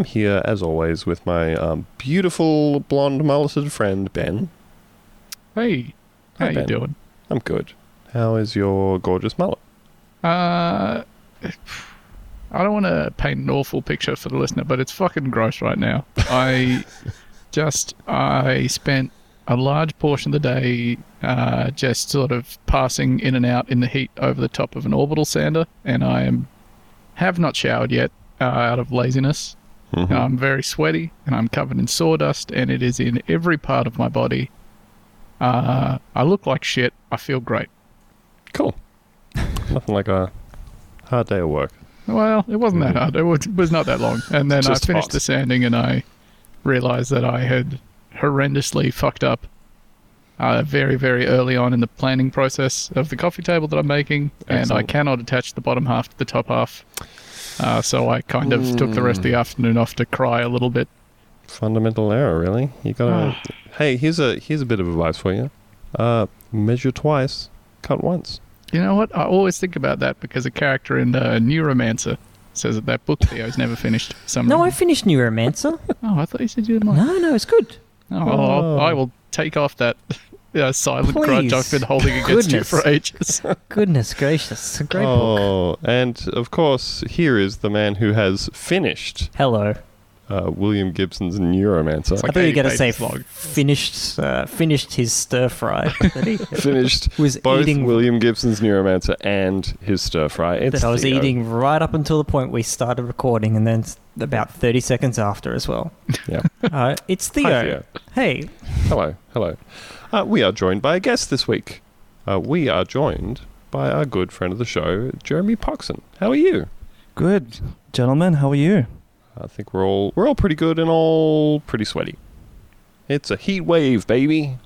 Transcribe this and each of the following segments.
I'm here, as always, with my um, beautiful blonde mulleted friend, Ben. Hey, how Hi, you Ben. doing? I'm good. How is your gorgeous mullet? Uh, I don't want to paint an awful picture for the listener, but it's fucking gross right now. I just I spent a large portion of the day uh, just sort of passing in and out in the heat over the top of an orbital sander, and I am have not showered yet uh, out of laziness. Mhm. I'm very sweaty and I'm covered in sawdust, and it is in every part of my body. Uh, I look like shit. I feel great. Cool. Nothing like a hard day of work. Well, it wasn't that hard. It was, was not that long. And then I finished hot. the sanding and I realized that I had horrendously fucked up uh, very, very early on in the planning process of the coffee table that I'm making. And I cannot attach the bottom half to the top half. Uh, so I kind of took the rest of the afternoon off to cry a little bit. Fundamental error, really. You gotta. hey, here's a here's a bit of advice for you. Uh, measure twice, cut once. You know what? I always think about that because a character in uh, Neuromancer says that that book Theo's never finished. Some No, I reason. finished Neuromancer. Oh, I thought you said you didn't like No, no, it's good. Oh, I'll- I will take off that uh, silent grudge I've been holding against Goodness. you for ages. Goodness gracious, it's a great book. oh, and of course, here is the man who has finished Hello. uh, William Gibson's Neuromancer. It's I thought you were 80 going to say pages long. finished, uh, finished his stir fry that he finished was both eating. William Gibson's Neuromancer and his stir fry. It's that I was Theo. eating right up until the point we started recording, and then s- about thirty seconds after as well. Yeah. Uh, it's Theo. Hi, Theo. Hey, Hello, hello. Uh, we are joined by a guest this week. Uh, we are joined by our good friend of the show, Jeremy Poxon. How are you? Good, gentlemen. How are you? I think we're all we're all pretty good and all pretty sweaty. It's a heat wave, baby.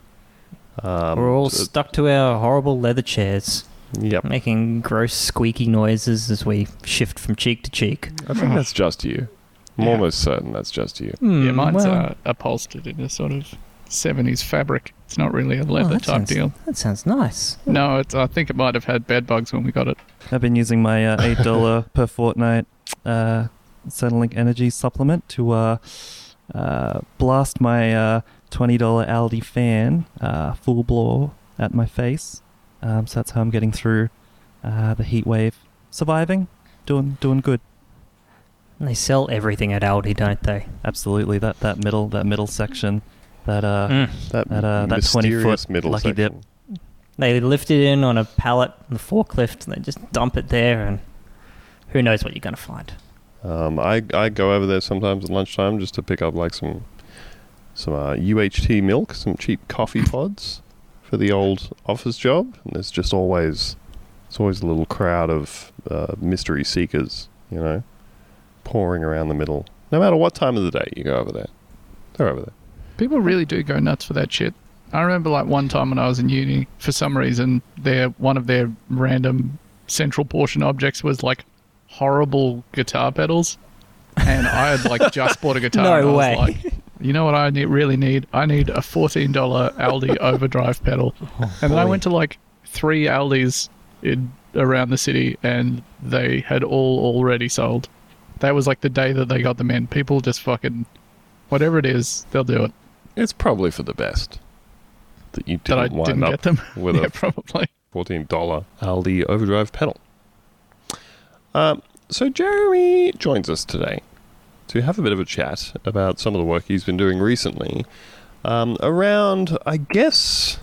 Um, we're all so- stuck to our horrible leather chairs, Yep. making gross squeaky noises as we shift from cheek to cheek. I think that's just you. I'm Yeah. almost certain that's just you. Hmm, yeah, mine's well, uh, upholstered in a sort of 70s fabric. It's not really a oh, leather that type sounds- deal. That sounds nice. No, it's, I think it might have had bed bugs when we got it. I've been using my uh, eight dollar per fortnight uh, Centrelink Energy supplement to uh, uh, blast my uh, twenty dollar Aldi fan uh, full blow at my face. Um, so that's how I'm getting through uh, the heat wave. Surviving, doing doing good. And they sell everything at Aldi, don't they? Absolutely. That that middle that middle section. That uh, Mm. That, That, uh, that 20 mysterious foot middle lucky dip. section. They lift it in on a pallet on the forklift, and they just dump it there, and who knows what you're going to find. Um, I I go over there sometimes at lunchtime just to pick up like some some uh, UHT milk, some cheap coffee pods for the old office job. And there's just always it's always a little crowd of uh, mystery seekers, you know, pouring around the middle. No matter what time of the day you go over there, they're over there. People really do go nuts for that shit. I remember like one time when I was in uni, for some reason, their one of their random central portion objects was like horrible guitar pedals, and I had like just bought a guitar. No and I was way. like, you know what I need, really need? I need a fourteen dollar Aldi overdrive pedal, Oh, and then I went to like three Aldis in around the city, and they had all already sold. That was like the day that they got them in. People just fucking, whatever it is, they'll do it. It's probably for the best that you that I didn't wind didn't up get them. with yeah, a probably. fourteen dollar Aldi overdrive pedal. Um, so Jeremy joins us today to have a bit of a chat about some of the work he's been doing recently um, around, I guess,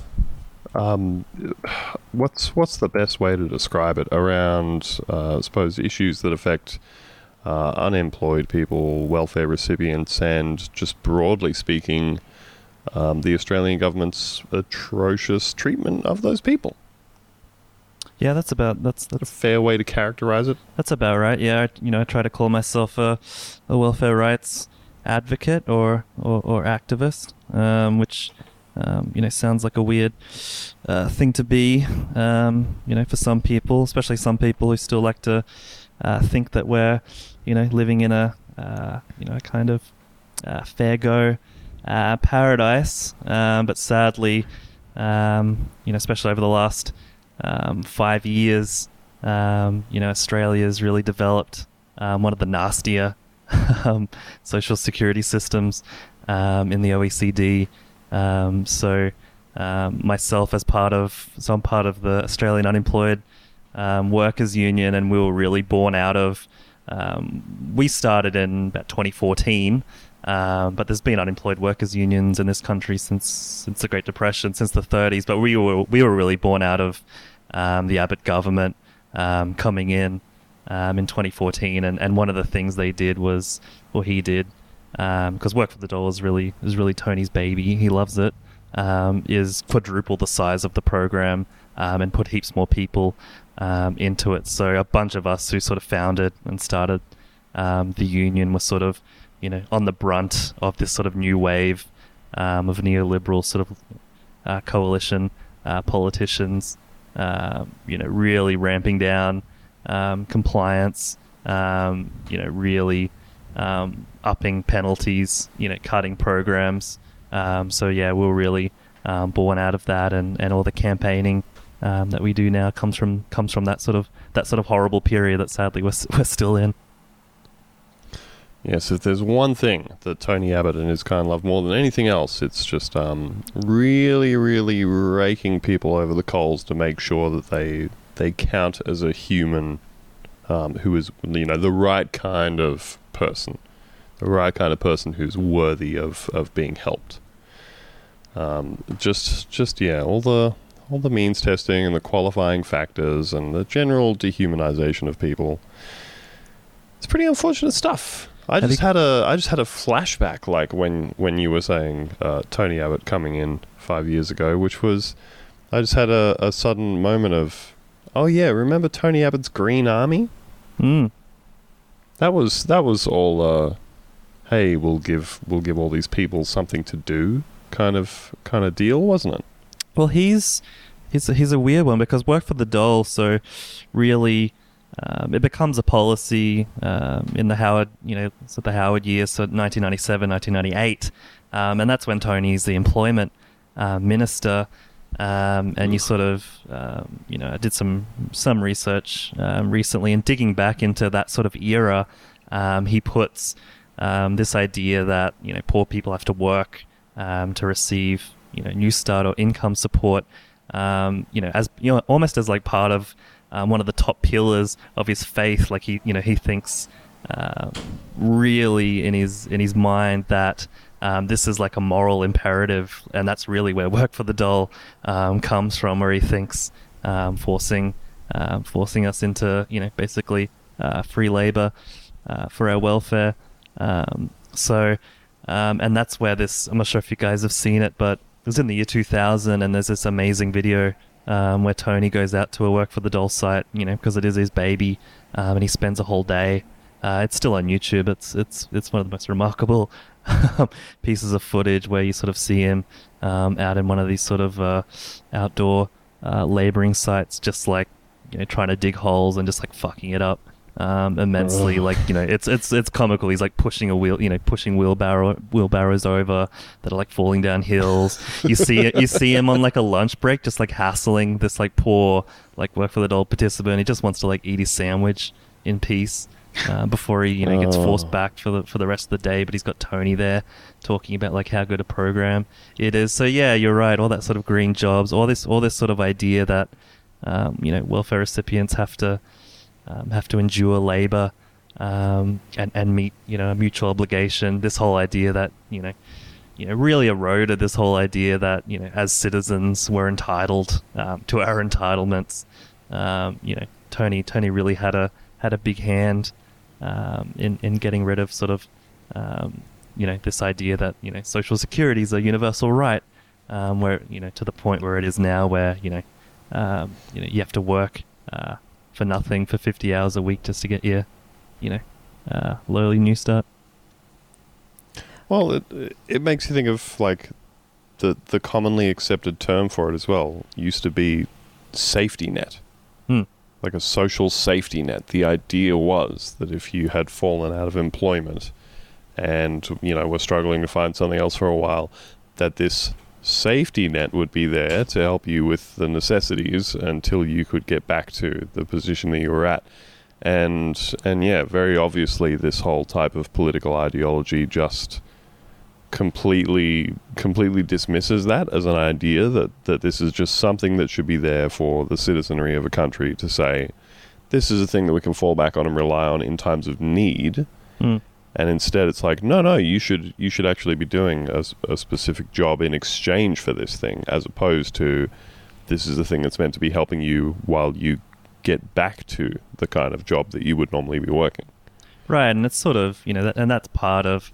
um, what's what's the best way to describe it? Around, uh, I suppose, issues that affect. Uh, unemployed people, welfare recipients, and just broadly speaking, um, the Australian government's atrocious treatment of those people. yeah, that's about that's Is that a fair way to characterize it? That's about right. Yeah, I, you know, I try to call myself a, a welfare rights advocate or or, or activist, um, which um, you know sounds like a weird uh, thing to be. Um, you know, for some people, especially some people who still like to uh, think that we're, you know, living in a uh, you know kind of uh, fair go uh, paradise. Um, but sadly, um, you know, especially over the last um, five years, um, you know, Australia's really developed um, one of the nastier social security systems in the OECD. So myself as part of so I'm part of the Australian Unemployed Workers Union, and we were really born out of. Um, we started in about 2014, um, but there's been unemployed workers unions in this country since since the Great Depression, since the 30s. But we were we were really born out of um, the Abbott government um, coming in um, in 2014, and, and one of the things they did was, or he did, because Work for the Dole is really is really Tony's baby. He loves it. Um, is quadruple the size of the program um, and put heaps more people um, into it. So a bunch of us who sort of founded and started um, the union were sort of, you know, on the brunt of this sort of new wave um, of neoliberal sort of uh, coalition uh, politicians, uh, you know, really ramping down um, compliance, um, you know, really um, upping penalties, you know, cutting programs. Um, so yeah, we're really um, born out of that, and, and all the campaigning um, that we do now comes from comes from that sort of that sort of horrible period that sadly we're, we're still in. Yes, if there's one thing that Tony Abbott and his kind love more than anything else, it's just um, really, really raking people over the coals to make sure that they they count as a human um, who is, you know, the right kind of person, the right kind of person who's worthy of, of being helped. Um, just, just yeah, all the all the means testing and the qualifying factors and the general dehumanization of people. It's pretty unfortunate stuff. I just had a I just had a flashback like when when you were saying uh, Tony Abbott coming in five years ago, which was I just had a, a sudden moment of oh yeah, remember Tony Abbott's Green Army? Mm. That was that was all uh, hey, we'll give we'll give all these people something to do kind of kind of deal, wasn't it? Well, he's he's a, he's a weird one because work for the dole, So really, um, it becomes a policy um, in the Howard, you know, so the Howard years, so 1997, 1998, um, and that's when Tony's the employment uh, minister. Um, and you sort of, um, you know, I did some some research um, recently and digging back into that sort of era. He puts this idea that you know poor people have to work to receive you know new start or income support. You know, as you know, almost as like part of um, one of the top pillars of his faith. Like he, you know, he thinks um really in his in his mind that um, this is like a moral imperative, and that's really where work for the dole um, comes from, where he thinks um, forcing um, forcing us into you know basically uh, free labor uh, for our welfare. So, and that's where this. I'm not sure if you guys have seen it, but it was in the year 2000, and there's this amazing video um, where Tony goes out to a work for the dole site, you know, because it is his baby, um, and he spends a whole day. Uh, it's still on YouTube. It's it's it's one of the most remarkable pieces of footage where you sort of see him um, out in one of these sort of uh, outdoor uh, laboring sites, just like you know trying to dig holes and just like fucking it up um, immensely. Like you know, it's it's it's comical. He's like pushing a wheel, you know, pushing wheelbarrow wheelbarrows over that are like falling down hills. You see it. You see him on like a lunch break, just like hassling this like poor like work for the dole participant. He just wants to like eat his sandwich in peace. Uh, before he, you know, gets forced back for the for the rest of the day, but he's got Tony there talking about like how good a program it is. So yeah, you're right. All that sort of green jobs, all this, all this sort of idea that um, you know welfare recipients have to um, have to endure labor um, and and meet you know a mutual obligation. This whole idea that you know you know really eroded this whole idea that you know as citizens we're entitled um, to our entitlements. Um, you know Tony Tony really had a had a big hand um, in in getting rid of sort of um, you know this idea that you know social security is a universal right. Um, where you know to the point where it is now, where you know um, you know you have to work uh, for nothing for 50 hours a week just to get your you know uh, lowly new start. Well, it it makes you think of like the the commonly accepted term for it as well used to be safety net. Hmm. Like a social safety net. The idea was that if you had fallen out of employment and you know were struggling to find something else for a while, that this safety net would be there to help you with the necessities until you could get back to the position that you were at. and and yeah, very obviously, this whole type of political ideology just completely completely dismisses that as an idea that that this is just something that should be there for the citizenry of a country to say this is a thing that we can fall back on and rely on in times of need Mm. And instead it's like no no you should you should actually be doing a specific job in exchange for this thing as opposed to this is the thing that's meant to be helping you while you get back to the kind of job that you would normally be working. Right, and it's sort of you know, that, and that's part of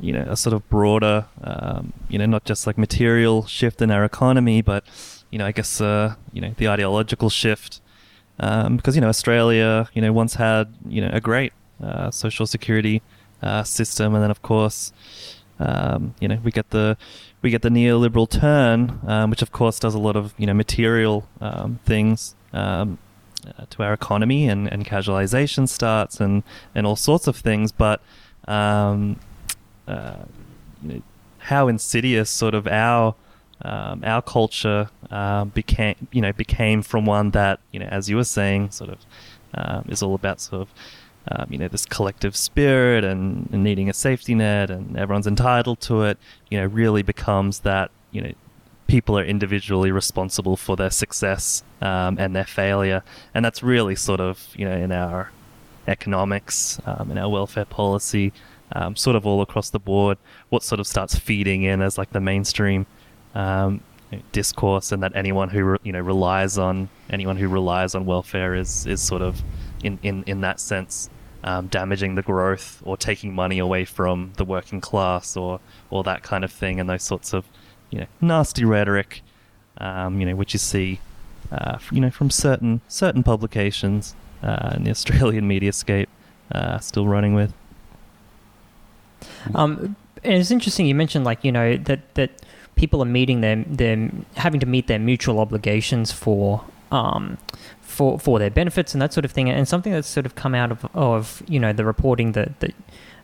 you know a sort of broader, um, you know, not just like material shift in our economy, but you know, I guess uh, you know the ideological shift, um, because you know Australia, you know, once had you know a great uh, social security uh, system, and then of course, um, you know, we get the we get the neoliberal turn, um, which of course does a lot of you know material um, things. Um, uh, to our economy and, and casualization starts and, and all sorts of things, but um, uh, you know, how insidious sort of our um, our culture um, became you know became from one that you know as you were saying sort of um, is all about sort of um, you know this collective spirit and, and needing a safety net and everyone's entitled to it you know really becomes that you know people are individually responsible for their success um, and their failure, and that's really sort of you know in our economics, um, in our welfare policy, um, sort of all across the board. What sort of starts feeding in as like the mainstream um, discourse, and that anyone who you know relies on anyone who relies on welfare is is sort of in in in that sense. Um, damaging the growth or taking money away from the working class or or that kind of thing and those sorts of you know nasty rhetoric um, you know which you see uh, you know from certain certain publications uh, in the Australian mediascape uh, still running with. Um, and it's interesting you mentioned like you know that that people are meeting their their having to meet their mutual obligations for um for for their benefits and that sort of thing and something that's sort of come out of of you know the reporting that that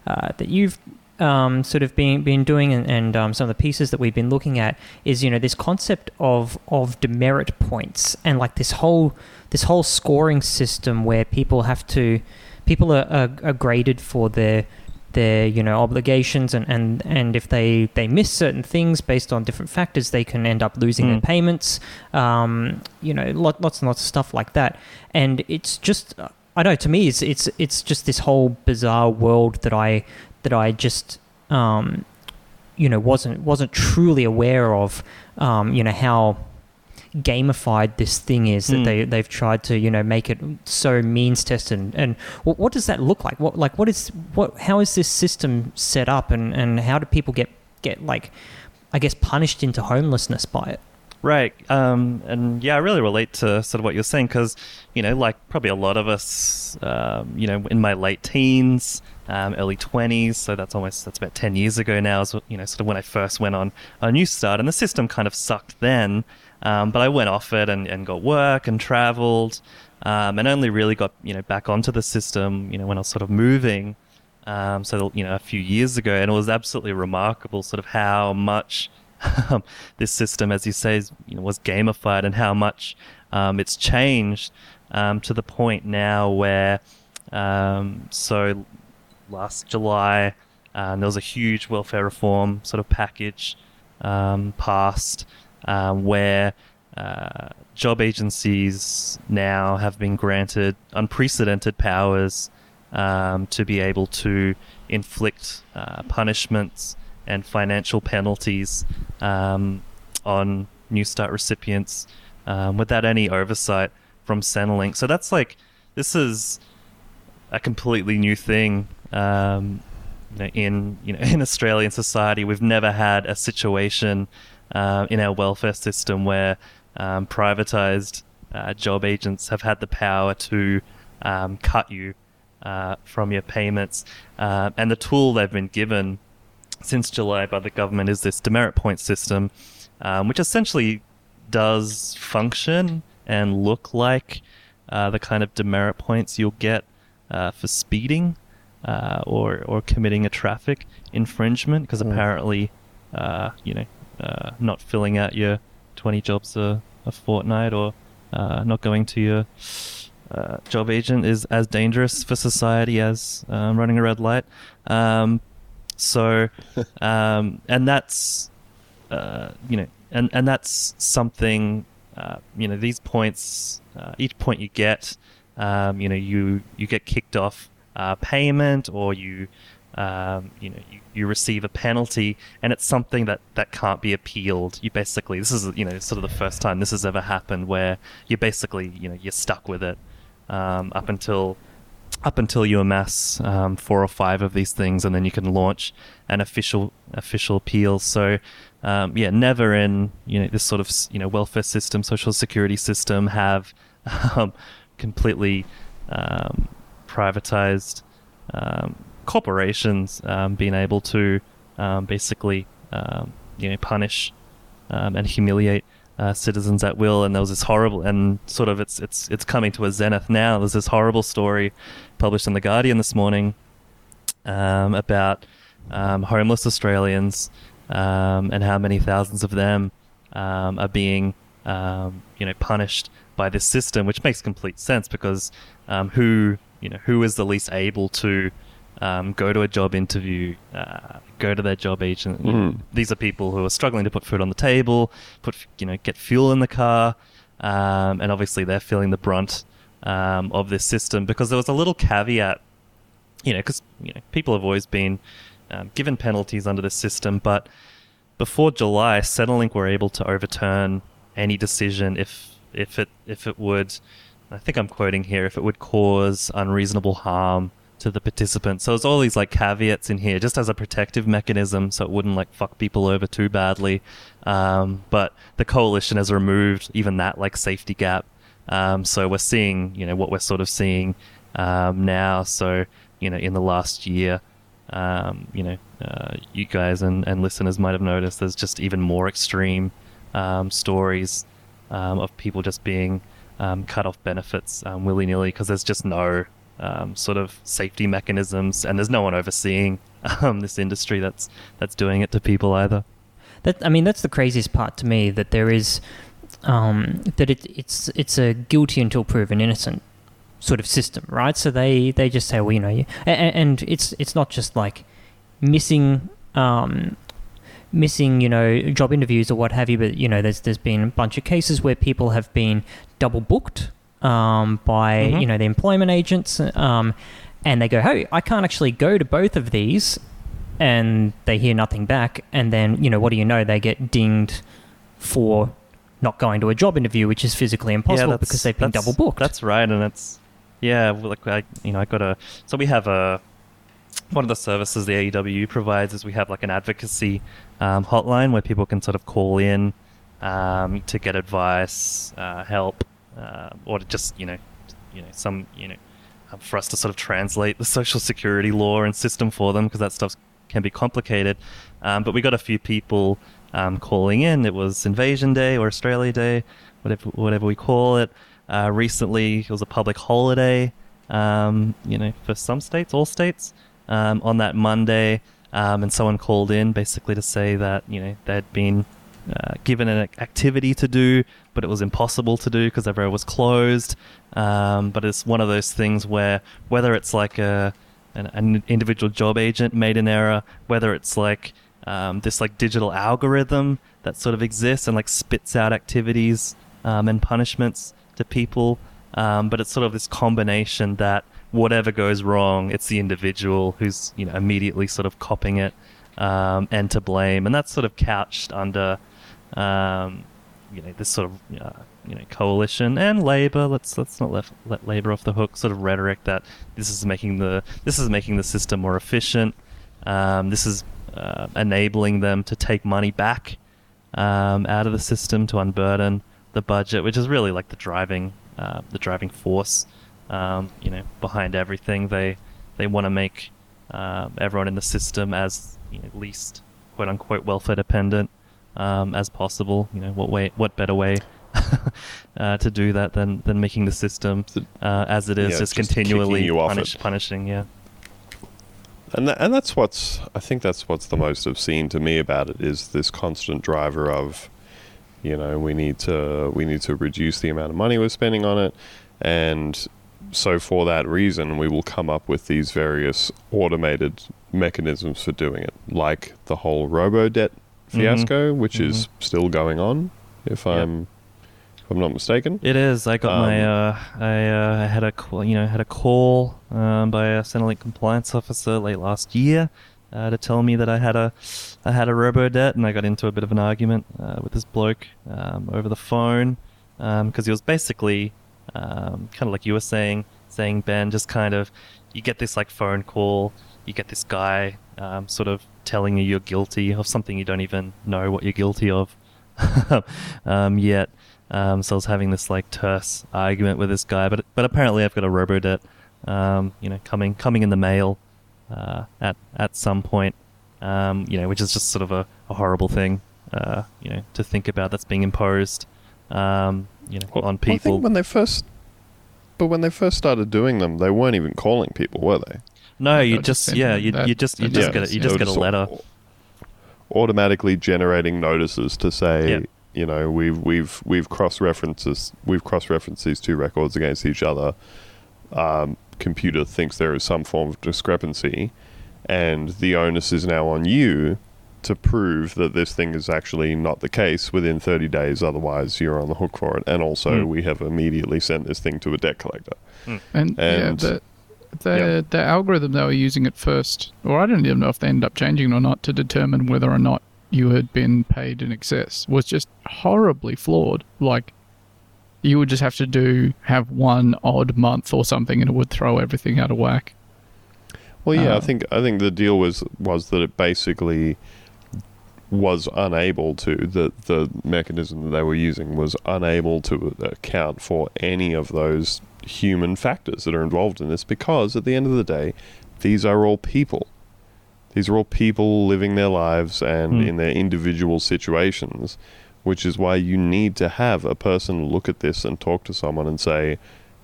uh, that you've um, sort of been been doing and, and um, some of the pieces that we've been looking at is you know this concept of of demerit points and like this whole this whole scoring system where people have to people are, are, are graded for their their you know obligations and, and, and if they, they miss certain things based on different factors they can end up losing their Mm. payments um, you know lot, lots and lots of stuff like that and it's just I know to me it's it's it's just this whole bizarre world that I that I just um, you know wasn't wasn't truly aware of um, you know how gamified this thing is that Mm. they they've tried to you know make it so means tested and, and what, what does that look like what like what is what how is this system set up and and how do people get get like I guess punished into homelessness by it Right. Um, and yeah, I really relate to sort of what you're saying because, you know, like probably a lot of us, um, you know, in my late teens, um, early 20s, so that's almost, that's about 10 years ago now, is, you know, sort of when I first went on a new start. And the system kind of sucked then, um, but I went off it and, and got work and traveled um, and only really got, you know, back onto the system, you know, when I was sort of moving. Um, so, you know, a few years ago, and it was absolutely remarkable sort of how much um, this system, as you say, you know, was gamified and how much um, it's changed um, to the point now where, so last July, um, there was a huge welfare reform sort of package passed um, where uh, job agencies now have been granted unprecedented powers um, to be able to inflict uh, punishments and financial penalties um, on New Start recipients um, without any oversight from Centrelink. So that's like this is a completely new thing um, you know, in you know in Australian society. We've never had a situation uh, in our welfare system where um, privatized uh, job agents have had the power to um, cut you uh, from your payments, uh, and the tool they've been given since July by the government is this demerit point system, um, which essentially does function and look like uh, the kind of demerit points you'll get uh, for speeding uh, or or committing a traffic infringement, because Mm. apparently, uh, you know, uh, not filling out your twenty jobs a, a fortnight or uh, not going to your uh, job agent is as dangerous for society as um, running a red light. Um, so, um, and that's uh, you know, and and that's something. Uh, you know, these points, uh, each point you get, um, you know, you you get kicked off uh, payment or you um, you know you, you receive a penalty and it's something that that can't be appealed. You basically this is you know sort of the first time this has ever happened where you're basically you know you're stuck with it um, up until up until you amass um, four or five of these things and then you can launch an official official appeal. So um, yeah never in you know this sort of you know welfare system social security system have um, completely um, privatized um, corporations um, being able to um, basically um, you know punish um, and humiliate uh, citizens at will. And there was this horrible and sort of it's it's it's coming to a zenith now. There's this horrible story published in the Guardian this morning um, about homeless Australians and how many thousands of them are being you know punished by this system, which makes complete sense because who you know who is the least able to um, go to a job interview, uh, go to their job agent. Mm. these are people who are struggling to put food on the table, put you know get fuel in the car, um, and obviously they're feeling the brunt um, of this system because there was a little caveat, you know, because you know people have always been um, given penalties under this system, but before July, Centrelink were able to overturn any decision if if it if it would. I think I'm quoting here. If it would cause unreasonable harm to the participants, so there's all these like caveats in here, just as a protective mechanism, so it wouldn't like fuck people over too badly. Um, but the coalition has removed even that like safety gap. Um, so we're seeing, you know, what we're sort of seeing um, now. So you know, in the last year, um, you know, uh, you guys and, and listeners might have noticed there's just even more extreme um, stories um, of people just being cut off benefits willy nilly because there's just no um, sort of safety mechanisms and there's no one overseeing um, this industry that's that's doing it to people either. That I mean, that's the craziest part to me. That there is um, that it, it's it's a guilty until proven innocent sort of system, right? So they they just say, well, you know, you, and, and it's it's not just like missing. Um, missing you know job interviews or what have you but you know there's there's been a bunch of cases where people have been double booked um, by Mhm. you know the employment agents um, and they go hey i can't actually go to both of these and they hear nothing back and then you know what do you know they get dinged for not going to a job interview which is physically impossible that's- because they've been double booked That's right, and it's yeah. well, Like I, you know, I got a. So we have a one of the services the AUWU provides is we have like an advocacy um, hotline where people can sort of call in um, to get advice, uh, help, uh, or just you know, you know, some you know, um, for us to sort of translate the social security law and system for them because that stuff can be complicated. Um, but we got a few people um, calling in. It was Invasion Day or Australia Day, whatever whatever we call it. Uh, recently, it was a public holiday. Um, you know, for some states, all states, um, on that Monday, um, and someone called in basically to say that you know they'd been uh, given an activity to do, but it was impossible to do because everywhere was closed. Um, but it's one of those things where whether it's like a an, an individual job agent made an error, whether it's like um, this like digital algorithm that sort of exists and like spits out activities um, and punishments to people. Um, but it's sort of this combination that whatever goes wrong, it's the individual who's you know immediately sort of copying it um, and to blame, and that's sort of couched under um, you know this sort of uh, you know coalition and Labor. Let's let's not let let Labor off the hook. Sort of rhetoric that this is making the this is making the system more efficient. Um, this is uh, enabling them to take money back um, out of the system to unburden the budget, which is really like the driving uh, the driving force. Um, you know, behind everything, they they want to make um, everyone in the system as you know, least quote unquote welfare dependent um, as possible. You know, what way, what better way uh, to do that than than making the system uh, as it is, Yeah, just, just continually punish, punishing. Yeah. And tha- and that's what's I think that's what's the most obscene to me about it is this constant driver of, you know, we need to we need to reduce the amount of money we're spending on it, and so for that reason, we will come up with these various automated mechanisms for doing it, like the whole robo debt fiasco, which is still going on. If Yeah. I'm if I'm not mistaken. It is. I got my. Um, Uh, I uh, had a call, you know had a call um, by a Centrelink compliance officer late last year uh, to tell me that I had a I had a robo debt, and I got into a bit of an argument uh, with this bloke um, over the phone because he was basically um, kind of like you were saying, saying Ben, just kind of you get this like phone call, you get this guy um, sort of telling you you're guilty of something you don't even know what you're guilty of um, yet. Um, so I was having this like terse argument with this guy, but but apparently I've got a robo debt, um, you know, coming coming in the mail uh, at at some point, um, you know, which is just sort of a, a horrible thing, uh, you know, to think about that's being imposed, um, you know, Well, on I people. think when they first, but when they first started doing them, they weren't even calling people, were they? No, you just just yeah, you, that- you just you just notice, get a, you yeah. just They get were a letter. Automatically generating notices to say, Yeah. you know, we've we've we've cross references, we've cross referenced these two records against each other. Um, computer thinks there is some form of discrepancy, and the onus is now on you to prove that this thing is actually not the case within 30 days. Otherwise, you're on the hook for it. And also, Hmm. we have immediately sent this thing to a debt collector. And, And- yeah, the the, yeah. the algorithm they were using at first, or I don't even know if they ended up changing it or not, to determine whether or not you had been paid in excess was just horribly flawed. Like you would just have to do have one odd month or something, and it would throw everything out of whack. Well, yeah, I Uh, think I think the deal was was that it basically was unable to the the mechanism that they were using was unable to account for any of those human factors that are involved in this because at the end of the day, these are all people. These are all people living their lives and Hmm. in their individual situations, which is why you need to have a person look at this and talk to someone and say,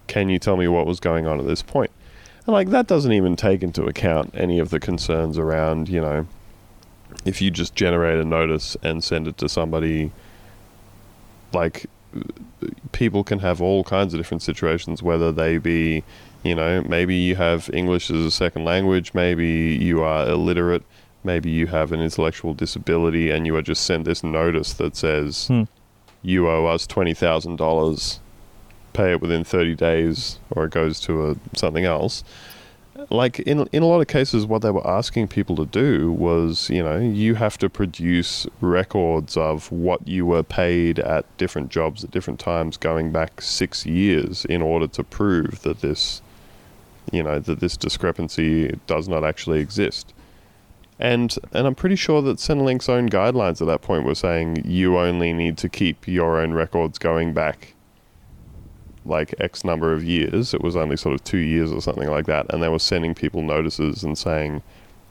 "Can you tell me what was going on at this point?" And like that doesn't even take into account any of the concerns around, you know, if you just generate a notice and send it to somebody like people can have all kinds of different situations whether they be you know maybe you have english as a second language maybe you are illiterate maybe you have an intellectual disability and you are just sent this notice that says Hmm. you owe us $20000 pay it within 30 days or it goes to a, something else like in in a lot of cases what they were asking people to do was you know you have to produce records of what you were paid at different jobs at different times going back 6 years in order to prove that this you know that this discrepancy does not actually exist. And and I'm pretty sure that Centrelink's own guidelines at that point were saying you only need to keep your own records going back like X number of years. It was only sort of two years or something like that. And they were sending people notices and saying,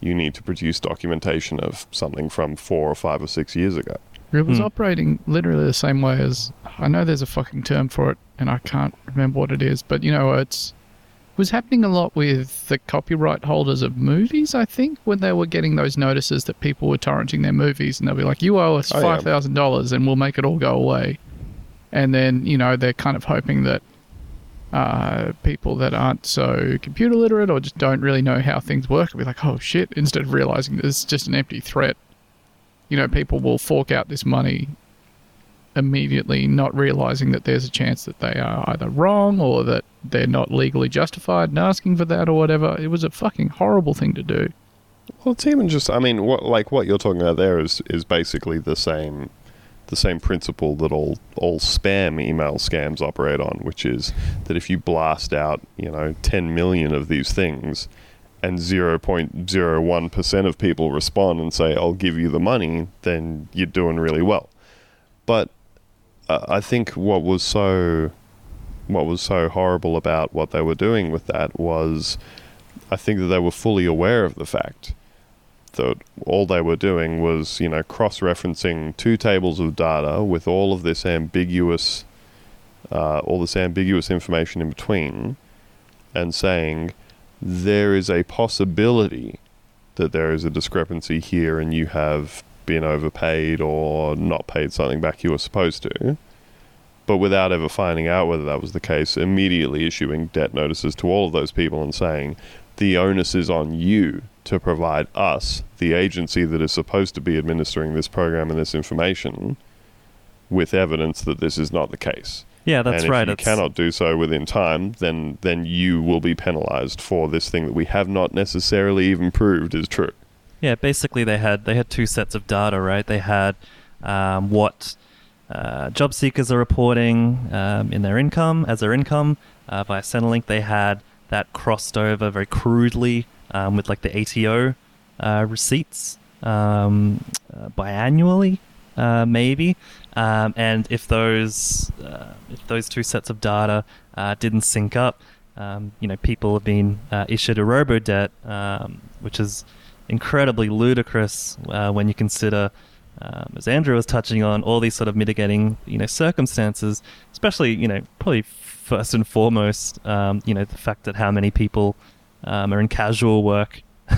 you need to produce documentation of something from four or five or six years ago. It was Hmm. operating literally the same way as I know there's a fucking term for it, and I can't remember what it is, but you know, it's it was happening a lot with the copyright holders of movies. I think when they were getting those notices that people were torrenting their movies, and they'll be like, "You owe us Oh, yeah. five thousand dollars, and we'll make it all go away." And then you know they're kind of hoping that uh, people that aren't so computer literate or just don't really know how things work will be like, "Oh shit!" Instead of realizing that it's just an empty threat you know, people will fork out this money immediately, not realizing that there's a chance that they are either wrong or that they're not legally justified in asking for that or whatever. It was a fucking horrible thing to do. Well, it's even just, I mean, what, like what you're talking about there is, is basically the same, the same principle that all, all spam email scams operate on, which is that if you blast out, you know, 10 million of these things and 0.01% of people respond and say, I'll give you the money, then you're doing really well. But uh, I think what was so, what was so horrible about what they were doing with that was I think that they were fully aware of the fact that all they were doing was, you know, cross referencing two tables of data with all of this ambiguous, uh, all this ambiguous information in between, and saying there is a possibility that there is a discrepancy here and you have been overpaid or not paid something back you were supposed to. but without ever finding out whether that was the case, immediately issuing debt notices to all of those people and saying, the onus is on you to provide us, the agency that is supposed to be administering this program and this information, with evidence that this is not the case. Yeah, that's and right. If you It's- cannot do so within time, then then you will be penalised for this thing that we have not necessarily even proved is true. Yeah, basically they had they had two sets of data, right? They had um, what uh, job seekers are reporting um, in their income as their income uh, via Centrelink. They had that crossed over very crudely um, with like the ATO uh, receipts um, uh, biannually, uh, maybe. Um, and if those uh, if those two sets of data uh, didn't sync up, um, you know, people have been uh, issued a robo debt, um, which is incredibly ludicrous when you consider, um, as Andrew was touching on, all these sort of mitigating, you know, circumstances. Especially, you know, probably first and foremost, um, you know, the fact that how many people um, are in casual work,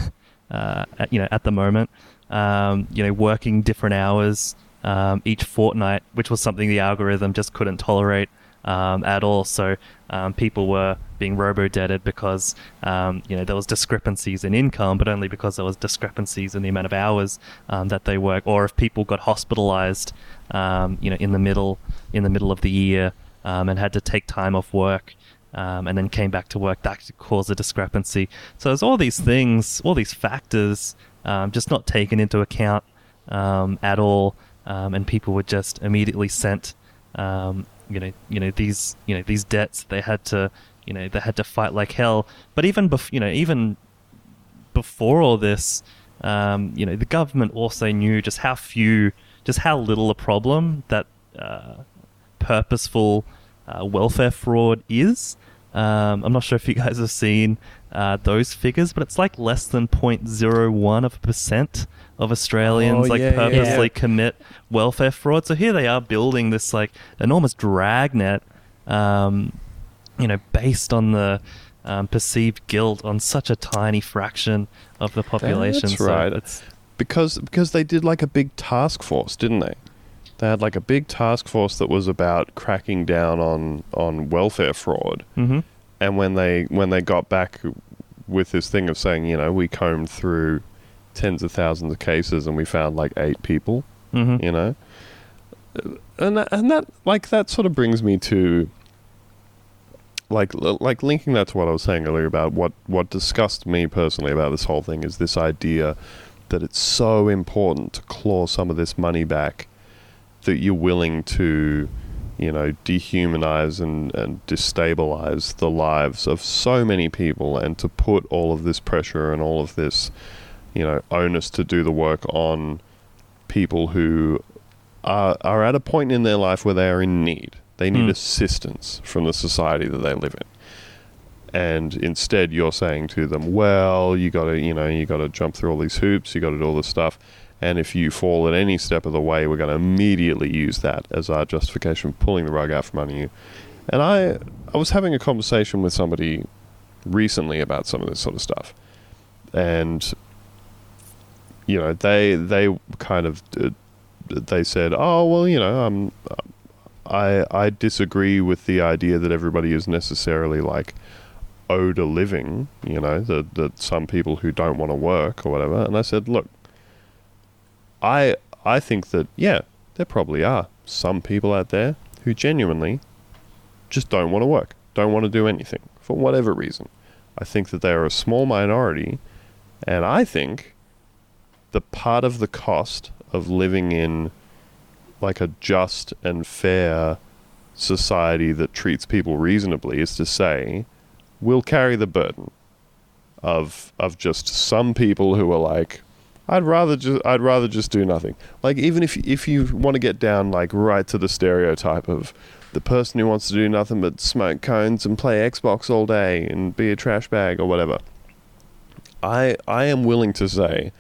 uh, at, you know, at the moment, um, you know, working different hours um, each fortnight, which was something the algorithm just couldn't tolerate um, at all. So um, people were being robo-debted because um, you know there was discrepancies in income, but only because there was discrepancies in the amount of hours that they work, or if people got hospitalized, you know, in the middle in the middle of the year and had to take time off work. Um, and then came back to work, that could cause a discrepancy. So there's all these things, all these factors, um, just not taken into account um, at all, um, and people were just immediately sent, um, you know, you know these, you know these debts. They had to, you know, they had to fight like hell. But even bef- you know, even before all this, um, you know, the government also knew just how few, just how little a problem that uh, purposeful uh, welfare fraud is. Um, I'm not sure if you guys have seen uh, those figures, but it's like less than 0.01 of a percent of Australians Oh, like yeah, purposely yeah. commit welfare fraud. So here they are building this like enormous dragnet, um, you know, based on the um, perceived guilt on such a tiny fraction of the population. That's So right. It's, because because they did like a big task force, didn't they? They had like a big task force that was about cracking down on on welfare fraud. hmm And when they when they got back with this thing of saying, you know, we combed through tens of thousands of cases and we found like eight people, hmm you know, and that, and that like that sort of brings me to like like linking that to what I was saying earlier about what what disgusts me personally about this whole thing is this idea that it's so important to claw some of this money back that you're willing to you know dehumanize and, and destabilize the lives of so many people and to put all of this pressure and all of this you know onus to do the work on people who are, are at a point in their life where they are in need. They need Hmm. assistance from the society that they live in. And instead, you're saying to them, well, you got to, you know, you got to jump through all these hoops, you got to do all this stuff. And if you fall at any step of the way, we're going to immediately use that as our justification for pulling the rug out from under you. And I, I was having a conversation with somebody recently about some of this sort of stuff. And you know, they they kind of uh, they said, "Oh, well, you know, um, I I disagree with the idea that everybody is necessarily like owed a living. You know, that that some people who don't want to work or whatever." And I said, "Look, I I think that yeah, there probably are some people out there who genuinely just don't want to work, don't want to do anything for whatever reason. I think that they are a small minority, and I think." the part of the cost of living in like a just and fair society that treats people reasonably is to say we'll carry the burden of of just some people who are like I'd rather just I'd rather just do nothing. Like even if if you want to get down like right to the stereotype of the person who wants to do nothing but smoke cones and play Xbox all day and be a trash bag or whatever. I I am willing to say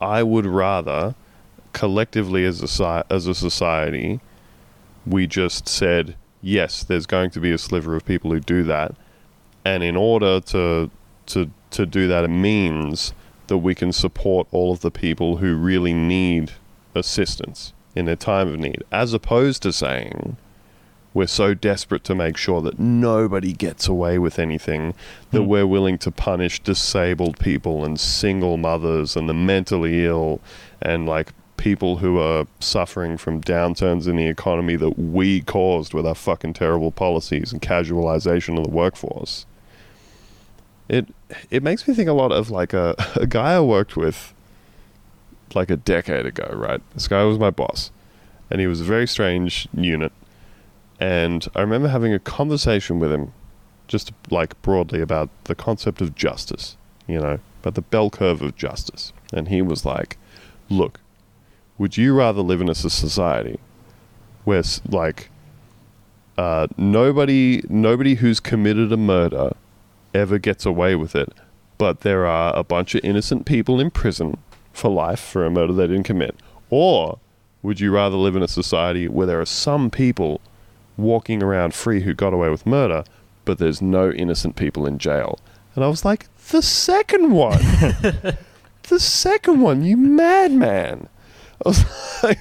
I would rather collectively as a as a society we just said yes there's going to be a sliver of people who do that and in order to to to do that it means that we can support all of the people who really need assistance in their time of need as opposed to saying we're so desperate to make sure that nobody gets away with anything that Hmm. we're willing to punish disabled people and single mothers and the mentally ill and like people who are suffering from downturns in the economy that we caused with our fucking terrible policies and casualization of the workforce. It it makes me think a lot of like a, a guy I worked with like a decade ago, right? This guy was my boss and he was a very strange unit. And I remember having a conversation with him just like broadly about the concept of justice, you know, about the bell curve of justice. And he was like, "Look, would you rather live in a society where like uh, nobody nobody who's committed a murder ever gets away with it, but there are a bunch of innocent people in prison for life for a murder they didn't commit, or would you rather live in a society where there are some people walking around free who got away with murder, but there's no innocent people in jail?" And I was like, "The second one." the second one, you madman. I was like,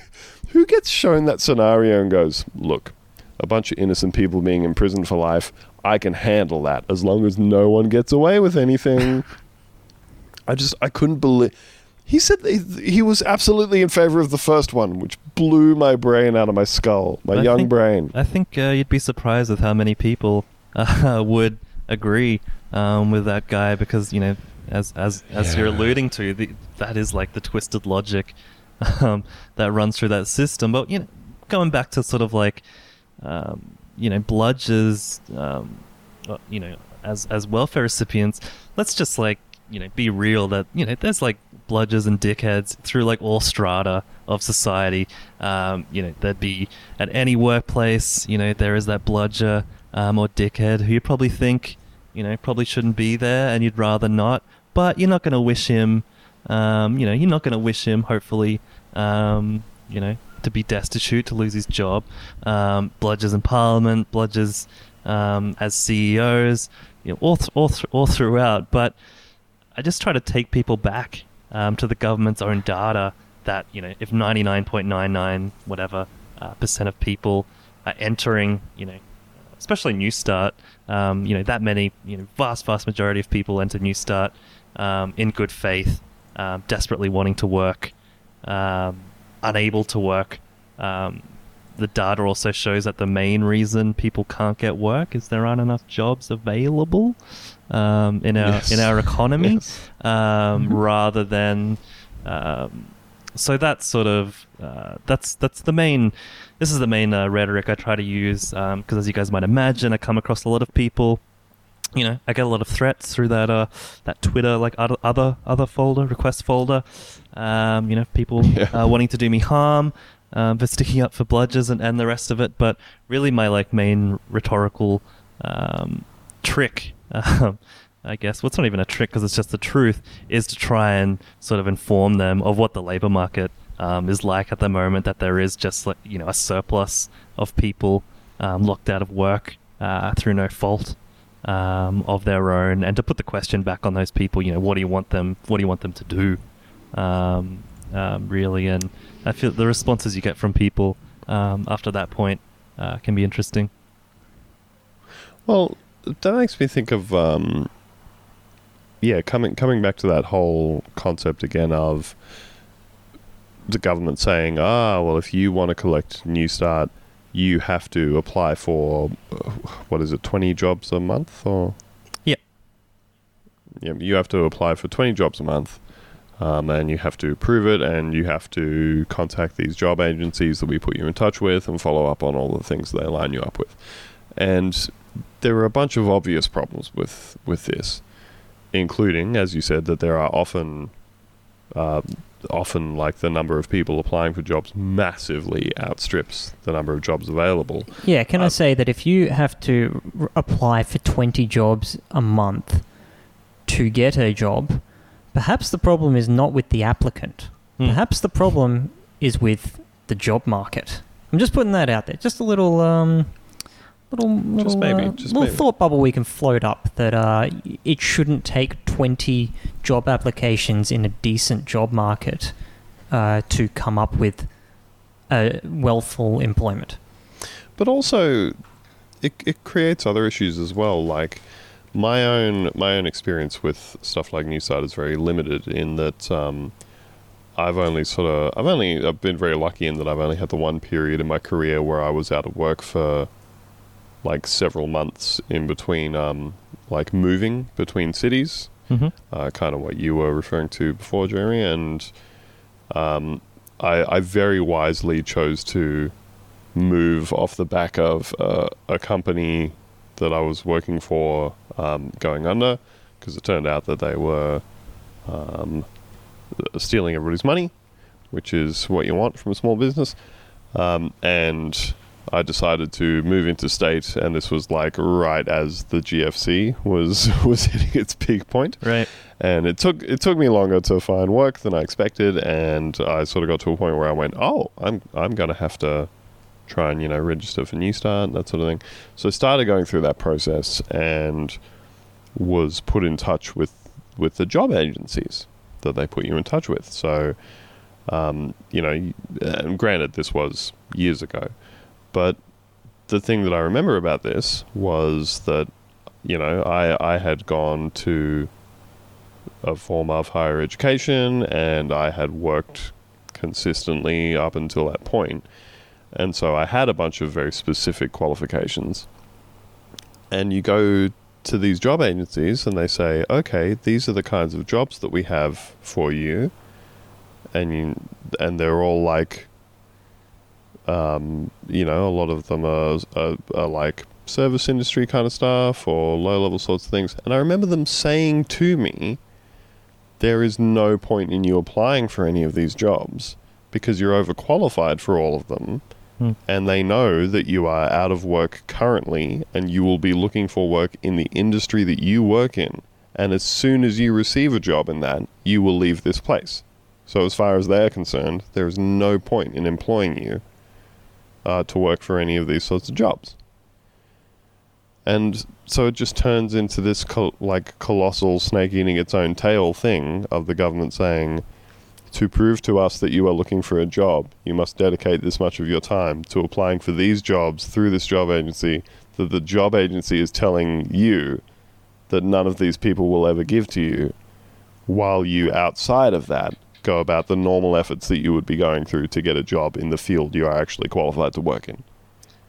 who gets shown that scenario and goes, look, a bunch of innocent people being imprisoned for life, I can handle that as long as no one gets away with anything. I just, I couldn't believe. He said he, he was absolutely in favor of the first one, which blew my brain out of my skull, my I young think- brain. I think uh, you'd be surprised with how many people uh, would agree um, with that guy because you know, as as as you're alluding to, the, that is like the twisted logic um, that runs through that system. But you know, going back to sort of like, um, you know, bludgers, um, uh, you know, as as welfare recipients, let's just like you know be real that you know there's like bludgers and dickheads through like all strata of society. Um, you know, there'd be at any workplace, you know, there is that bludger um, or dickhead who you probably think, you know, probably shouldn't be there and you'd rather not. But you're not going to wish him, um, you know, you're not going to wish him, hopefully, um, you know, to be destitute, to lose his job. Um, bludgers in parliament, bludgers um, as CEOs, you know, all, th- all, th- all throughout. But I just try to take people back um, to the government's own data that you know if 99.99 whatever uh, percent of people are entering you know especially Newstart um, you know that many you know vast vast majority of people enter Newstart um, in good faith um, desperately wanting to work um, unable to work um, the data also shows that the main reason people can't get work is there aren't enough jobs available um, in our Yes. in our economy Yes. um, Mhm. rather than um, so that's sort of uh, that's that's the main this is the main uh, rhetoric I try to use because as you guys might imagine I come across a lot of people you know I get a lot of threats through that uh, that Twitter like other other other folder request folder um, you know people Yeah. uh, wanting to do me harm um, for sticking up for bludgers and, and the rest of it but really my like main rhetorical um, trick um, I guess. What's not even a trick because it's just the truth is to try and sort of inform them of what the labor market um, is like at the moment. That there is just like you know a surplus of people um, locked out of work uh, through no fault um, of their own, and to put the question back on those people. You know, what do you want them? What do you want them to do? Um, um, really, and I feel the responses you get from people um, after that point uh, can be interesting. Well, that makes me think of um, yeah, coming coming back to that whole concept again of the government saying, ah, well, if you want to collect Newstart, you have to apply for uh, what is it, twenty jobs a month or Yep. yeah, you have to apply for twenty jobs a month. Um, and you have to prove it, and you have to contact these job agencies that we put you in touch with, and follow up on all the things they line you up with. And there are a bunch of obvious problems with with this, including, as you said, that there are often, uh, often like the number of people applying for jobs massively outstrips the number of jobs available. Yeah, can I Uh, say that if you have to r- apply for 20 jobs a month to get a job, perhaps the problem is not with the applicant. Hmm. Perhaps the problem is with the job market. I'm just putting that out there. Just a little, um, little, little, maybe, uh, just little thought bubble we can float up that uh, it shouldn't take 20 job applications in a decent job market uh, to come up with a well full employment. but also it it creates other issues as well. Like my own my own experience with stuff like Newstart is very limited in that um, I've only sort of I've only I've been very lucky in that I've only had the one period in my career where I was out of work for like several months in between um, like moving between cities hmm uh, kind of what you were referring to before, Jeremy. And um, I, I very wisely chose to move off the back of uh, a company that I was working for um, going under because it turned out that they were um, stealing everybody's money, which is what you want from a small business. Um, and I decided to move into state, and this was like right as the GFC was was hitting its peak point Right. and it took it took me longer to find work than I expected, and I sort of got to a point where I went, oh, I'm I'm gonna have to try and you know register for Newstart that sort of thing. So I started going through that process and was put in touch with with the job agencies that they put you in touch with. So um, you know, and granted, this was years ago, but the thing that I remember about this was that you know I I had gone to a form of higher education and I had worked consistently up until that point. And so I had a bunch of very specific qualifications. And you go to these job agencies and they say, okay, these are the kinds of jobs that we have for you. And you, and they're all like, um, you know, a lot of them are, are, are like service industry kind of stuff or low level sorts of things. And I remember them saying to me, there is no point in you applying for any of these jobs because you're overqualified for all of them. Hmm. And they know that you are out of work currently and you will be looking for work in the industry that you work in. And as soon as you receive a job in that, you will leave this place. So, as far as they're concerned, there is no point in employing you uh, to work for any of these sorts of jobs. And so it just turns into this col- like colossal snake eating its own tail thing of the government saying, to prove to us that you are looking for a job, you must dedicate this much of your time to applying for these jobs through this job agency that the job agency is telling you that none of these people will ever give to you, while you outside of that go about the normal efforts that you would be going through to get a job in the field you are actually qualified to work in.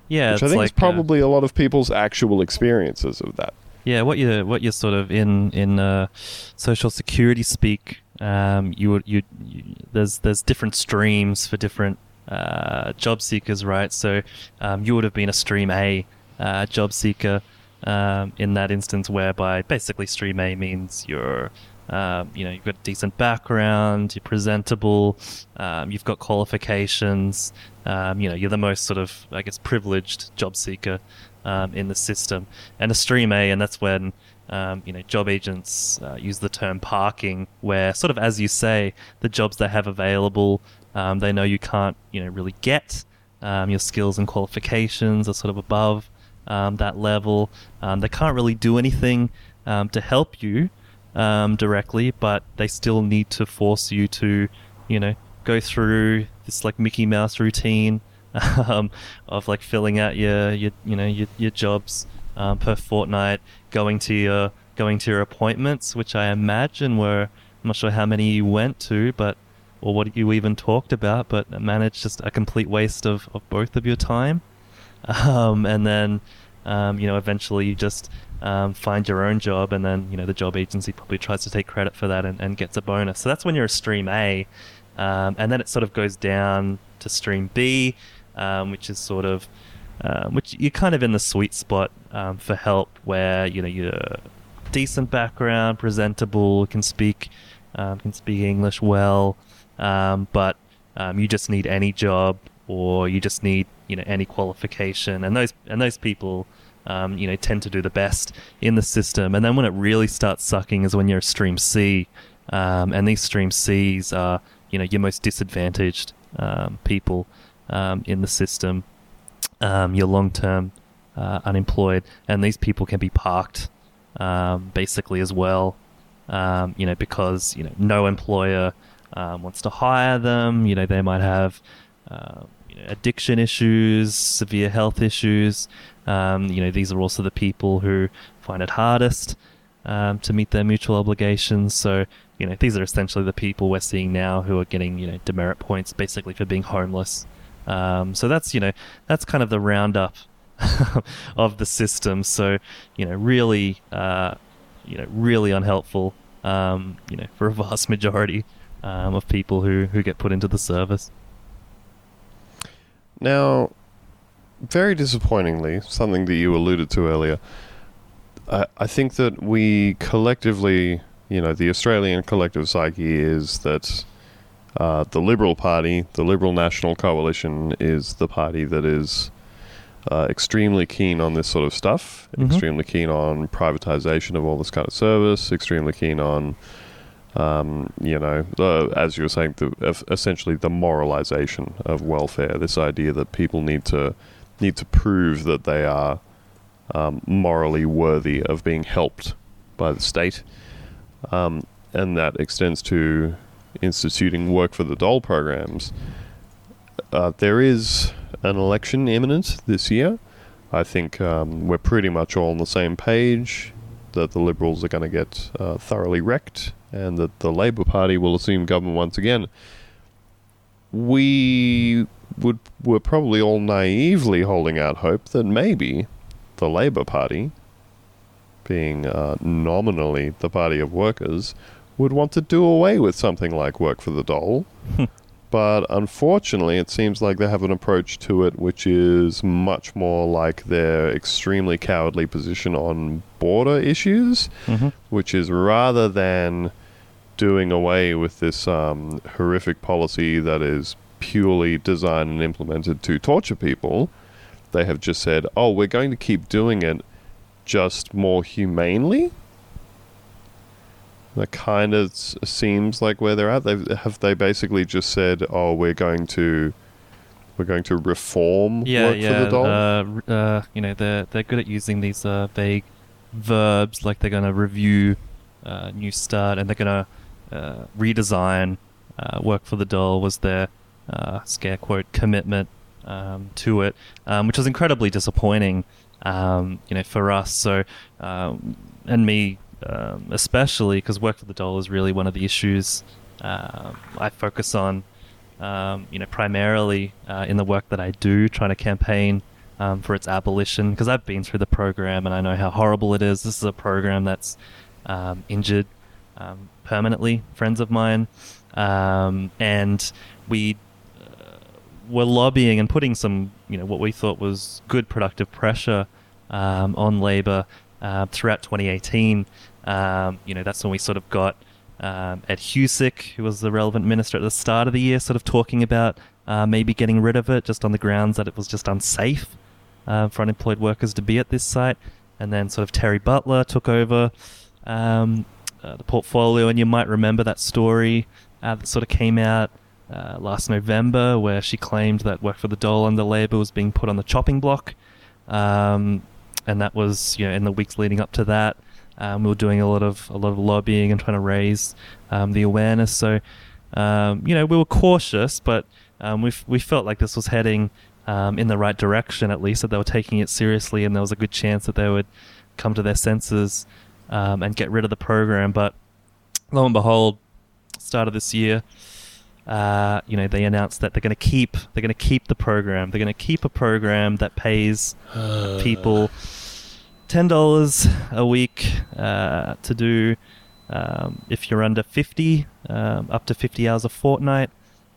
Yeah, which I think like is probably a lot of people's actual experiences of that. Yeah, what you what you're sort of in in uh, social security speak. Um, you would you, you there's there's different streams for different uh, job seekers, right? So um, you would have been a stream A uh, job seeker um, in that instance, whereby basically stream A means you're um, you know you've got a decent background, you're presentable, um, you've got qualifications. Um, you know you're the most sort of I guess privileged job seeker um, in the system, and a stream A, and that's when um, you know job agents uh, use the term parking, where sort of as you say, the jobs they have available, um, they know you can't you know really get. Um, your skills and qualifications are sort of above that level. They can't really do anything to help you um, directly, but they still need to force you to, you know, go through this like Mickey Mouse routine um, of like filling out your, your you know your, your jobs um, per fortnight, going to your going to your appointments, which I imagine were I'm not sure how many you went to, but or what you even talked about, but managed just a complete waste of, of both of your time. Um, and then um, you know eventually you just um, find your own job, and then you know the job agency probably tries to take credit for that and, and gets a bonus. So that's when you're a stream A, um, and then it sort of goes down to stream B, um, which is sort of um, which you're kind of in the sweet spot um, for help, where you know you're decent background, presentable, can speak um, can speak English well, but you just need any job or you just need you know any qualification, and those and those people. Um, you know, tend to do the best in the system, and then when it really starts sucking is when you're a stream C, um, and these stream Cs are, you know, your most disadvantaged um, people um, in the system. Um, you're long term uh, unemployed, and these people can be parked um, basically as well. You know, because you know no employer wants to hire them. You know, they might have uh, addiction issues, severe health issues. Um, you know, these are also the people who find it hardest um, to meet their mutual obligations. So, you know, these are essentially the people we're seeing now who are getting, you know, demerit points basically for being homeless. Um, so that's, you know, that's kind of the roundup of the system. So, you know, really, uh, you know, really unhelpful, um, you know, for a vast majority um, of people who, who get put into the service. Now, very disappointingly, something that you alluded to earlier, I, I think that we collectively, you know, the Australian collective psyche is that uh, the Liberal Party, the Liberal National Coalition, is the party that is uh, extremely keen on this sort of stuff, Mhm. extremely keen on privatization of all this kind of service, extremely keen on, um, you know, uh, as you were saying, the, essentially the moralization of welfare. This idea that people need to need to prove that they are um, morally worthy of being helped by the state, um, and that extends to instituting work for the dole programs. Uh, there is an election imminent this year. I think um, we're pretty much all on the same page that the Liberals are going to get uh, thoroughly wrecked and that the Labour Party will assume government once again. We would were probably all naively holding out hope that maybe the Labour Party, being uh, nominally the party of workers, would want to do away with something like work for the dole. but unfortunately, it seems like they have an approach to it which is much more like their extremely cowardly position on border issues, Mm-hmm. which is rather than doing away with this um, horrific policy that is purely designed and implemented to torture people, they have just said, oh, we're going to keep doing it just more humanely. That kind of seems like where they're at. They've, have they basically just said, "Oh, we're going to, we're going to reform Yeah, work yeah. for the dole"? Uh, uh, you know, they're they're good at using these uh, vague verbs, like they're going to review, uh, Newstart, and they're going to uh, redesign. Uh, work for the Doll was their uh, scare quote commitment um, to it, um, which was incredibly disappointing. Um, you know, for us. So, um, and me um, especially, because work for the dole is really one of the issues um, I focus on you know, primarily uh, in the work that I do, trying to campaign for its abolition. Because I've been through the program and I know how horrible it is. This is a program that's injured permanently friends of mine, and we were lobbying and putting some, you know, what we thought was good productive pressure um, on Labor uh, throughout 2018. Um, you know, that's when we sort of got um, Ed Husic, who was the relevant minister at the start of the year, sort of talking about uh, maybe getting rid of it just on the grounds that it was just unsafe uh, for unemployed workers to be at this site. And then sort of Terri Butler took over um, uh, the portfolio, and you might remember that story uh, that sort of came out uh, last November, where she claimed that work for the dole under Labor was being put on the chopping block. Um, and that was, you know, in the weeks leading up to that, um, we were doing a lot of a lot of lobbying and trying to raise um, the awareness. So, um, you know, we were cautious, but um, we we felt like this was heading in the right direction, at least that they were taking it seriously, and there was a good chance that they would come to their senses and get rid of the program. But lo and behold, start of this year, uh, you know, they announced that they're going to keep they're going to keep the program. They're going to keep a program that pays people ten dollars a week uh, to do um, if you're under fifty, um, up to fifty hours a fortnight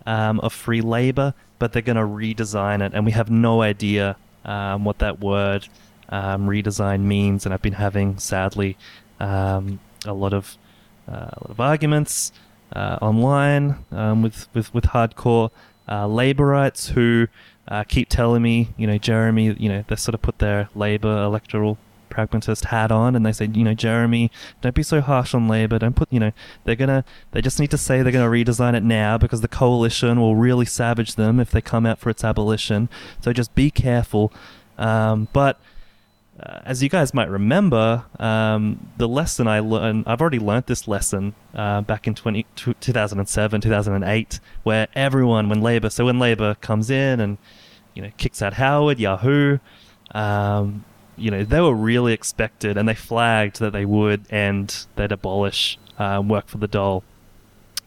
um, of free labor. But they're going to redesign it, and we have no idea um, what that word um, redesign means. And I've been having, sadly, um, a lot of uh, a lot of arguments uh, online um, with, with with hardcore uh, laborites who uh, keep telling me, you know, Jeremy, you know, they sort of put their labor electoral pragmatist hat on and they say, you know, Jeremy, don't be so harsh on labor. Don't put, you know, they're gonna, they just need to say they're gonna redesign it now because the coalition will really savage them if they come out for its abolition. So just be careful. Um, but uh, as you guys might remember, um, the lesson I learned, I've already learnt this lesson uh, back in 20, 2007, 2008, where everyone, when Labour, so when Labour comes in and, you know, kicks out Howard, Yahoo, um, you know, they were really expected and they flagged that they would and they'd abolish um, work for the dole.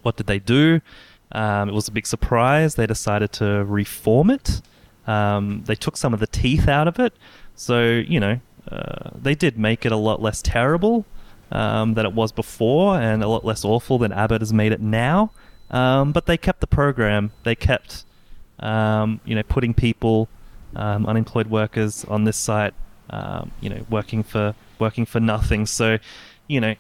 What did they do? Um, it was a big surprise. They decided to reform it. Um, they took some of the teeth out of it. So, you know, uh, they did make it a lot less terrible um, than it was before and a lot less awful than Abbott has made it now. Um, but they kept the program. They kept, um, you know, putting people, um, unemployed workers on this site, um, you know, working for working for nothing. So, you know,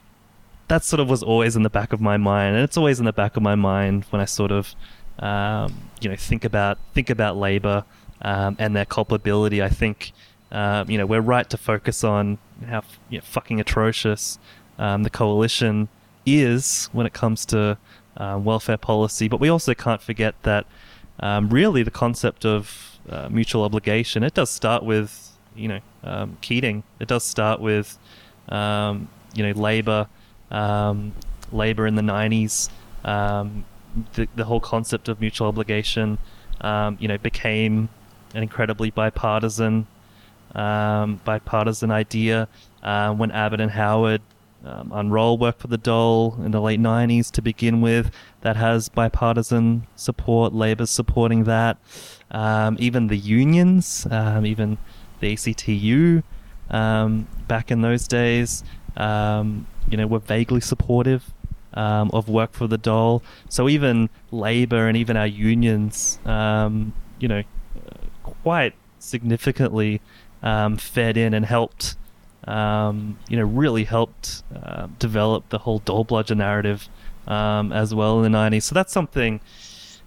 that sort of was always in the back of my mind, and it's always in the back of my mind when I sort of, um, you know, think about think about Labor and their culpability. I think um, you know, we're right to focus on how you know, fucking atrocious um, the coalition is when it comes to uh, welfare policy, but we also can't forget that um, really the concept of uh, mutual obligation it does start with you know um, Keating. It does start with um, you know labor, um, labor in the '90s. The, the, whole concept of mutual obligation, you know, became an incredibly bipartisan um, bipartisan idea uh, when Abbott and Howard um, unroll work for the dole in the late 90s to begin with. That has bipartisan support, Labor's supporting that. Um, even the unions, um, even the ACTU um, back in those days, um, you know, were vaguely supportive of work for the dole. So even Labor and even our unions, you know, quite significantly um, fed in and helped, um, you know, really helped uh, develop the whole dole bludger narrative um, as well in the '90s. So that's something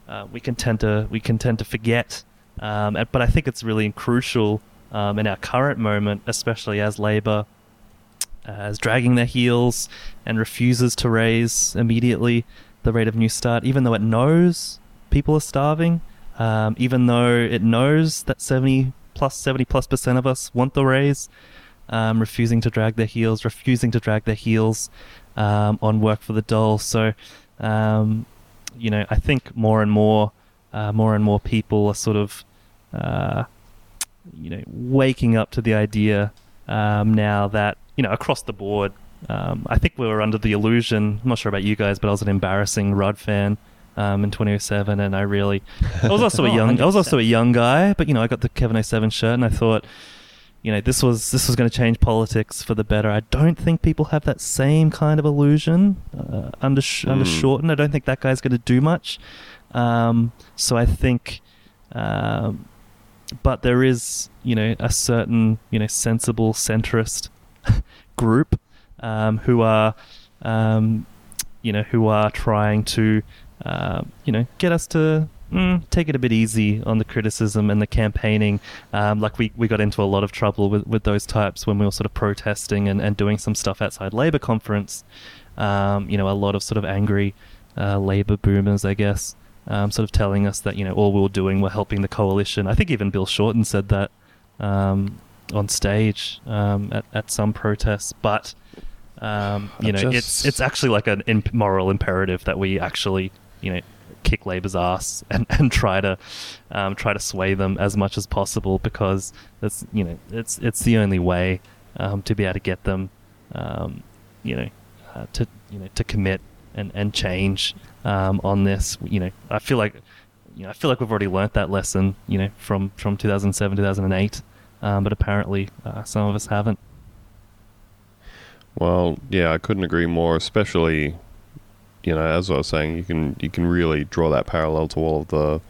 uh, we can tend to we can tend to forget, um, but I think it's really crucial um, in our current moment, especially as Labor. Uh, is dragging their heels and refuses to raise immediately the rate of Newstart, even though it knows people are starving, um, even though it knows that 70 plus 70 plus percent of us want the raise, um, refusing to drag their heels, refusing to drag their heels um, on work for the dole. So, um, you know, I think more and more, uh, more and more people are sort of, uh, you know, waking up to the idea um, now that you know across the board. Um, I think we were under the illusion. I'm not sure about you guys, but I was an embarrassing Rudd fan um, in 2007, and I really, I was also a oh, young, I was also a young guy, but you know, I got the Kevin 07 shirt, and I thought, you know, this was this was going to change politics for the better. I don't think people have that same kind of illusion uh, under mm. under Shorten. I don't think that guy's going to do much. Um, so I think, um, but there is, you know, a certain, you know, sensible centrist group um, who are, um, you know, who are trying to uh, you know, get us to mm, take it a bit easy on the criticism and the campaigning. Um, like we, we got into a lot of trouble with, with those types when we were sort of protesting and, and doing some stuff outside Labor conference. Um, you know, a lot of sort of angry uh, Labor boomers, I guess, um, sort of telling us that, you know, all we were doing were helping the coalition. I think even Bill Shorten said that um, on stage um, at, at some protests. But, um, you know, just... it's, it's actually like an imp- moral imperative that we actually you know kick Labor's ass and, and try to um, try to sway them as much as possible because it's you know it's it's the only way um, to be able to get them um, you know uh, to you know to commit and, and change um, on this. You know I feel like you know I feel like we've already learnt that lesson you know from from 2007 2008 um, but apparently uh, some of us haven't. Well yeah I couldn't agree more especially you know, as I was saying, you can you can really draw that parallel to all of the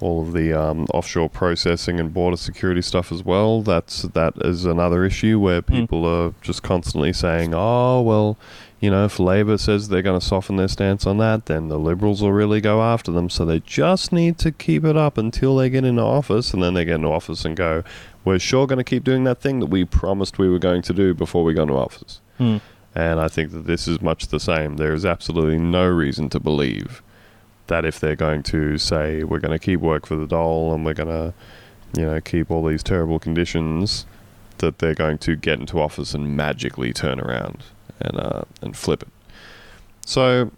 all of the um, offshore processing and border security stuff as well. That's that is another issue where hmm. people mm. are just constantly saying, "Oh, well, you know, if Labor says they're going to soften their stance on that, then the Liberals will really go after them. So they just need to keep it up until they get into office, and then they get into office and go, "We're sure going to keep doing that thing that we promised we were going to do before we got into office." Mm. And I think that this is much the same. There is absolutely no reason to believe that if they're going to say we're going to keep work for the dole and we're going to, you know, keep all these terrible conditions, that they're going to get into office and magically turn around and uh, and flip it. So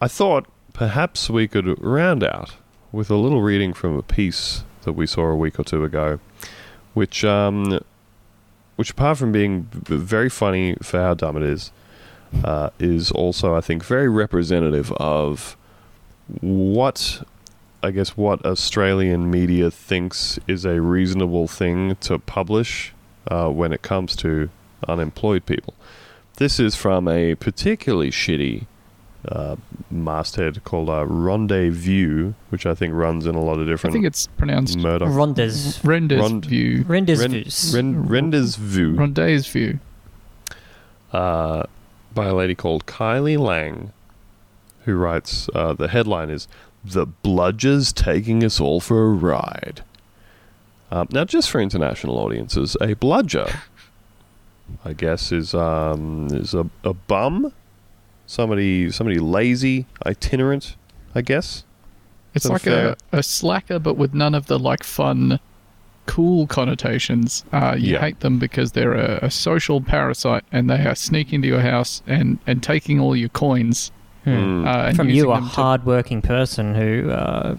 I thought perhaps we could round out with a little reading from a piece that we saw a week or two ago, which um, which apart from being very funny for how dumb it is, uh, is also I think very representative of what I guess what Australian media thinks is a reasonable thing to publish uh, when it comes to unemployed people. This is from a particularly shitty uh, masthead called uh, Rendezvous, which I think runs in a lot of different. I think it's pronounced Murdoch. Rondes. Rendez Rond- View. Rendes Ren- views. Ren- Rendezvous Rendez View. uh, by a lady called Kylie Lang, who writes uh, the headline is "The Bludgers Taking Us All for a Ride." Um, now, just for international audiences, a bludger, I guess, is um, is a, a bum, somebody somebody lazy, itinerant, I guess. It's like of a, a slacker, but with none of the like fun, cool connotations. Uh, you Yeah. hate them because they're a, a social parasite and they are sneaking into your house and, and taking all your coins. Hmm. Mm. Uh, and From you, a them to- hard-working person who uh,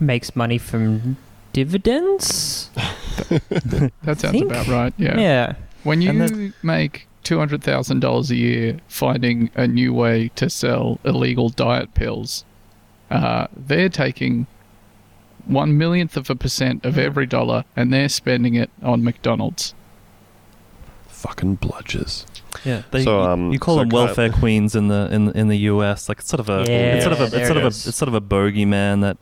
makes money from dividends. That sounds about right. Yeah. Yeah. When you And that- make two hundred thousand dollars a year finding a new way to sell illegal diet pills, uh, they're taking one millionth of a percent of every dollar and they're spending it on McDonald's. Fucking bludgers. Yeah, they, So, you- um, you call so them Ky- welfare queens in the in in the US. Like it's sort of a Yeah, it's sort of a it's sort of a it's sort of a bogeyman that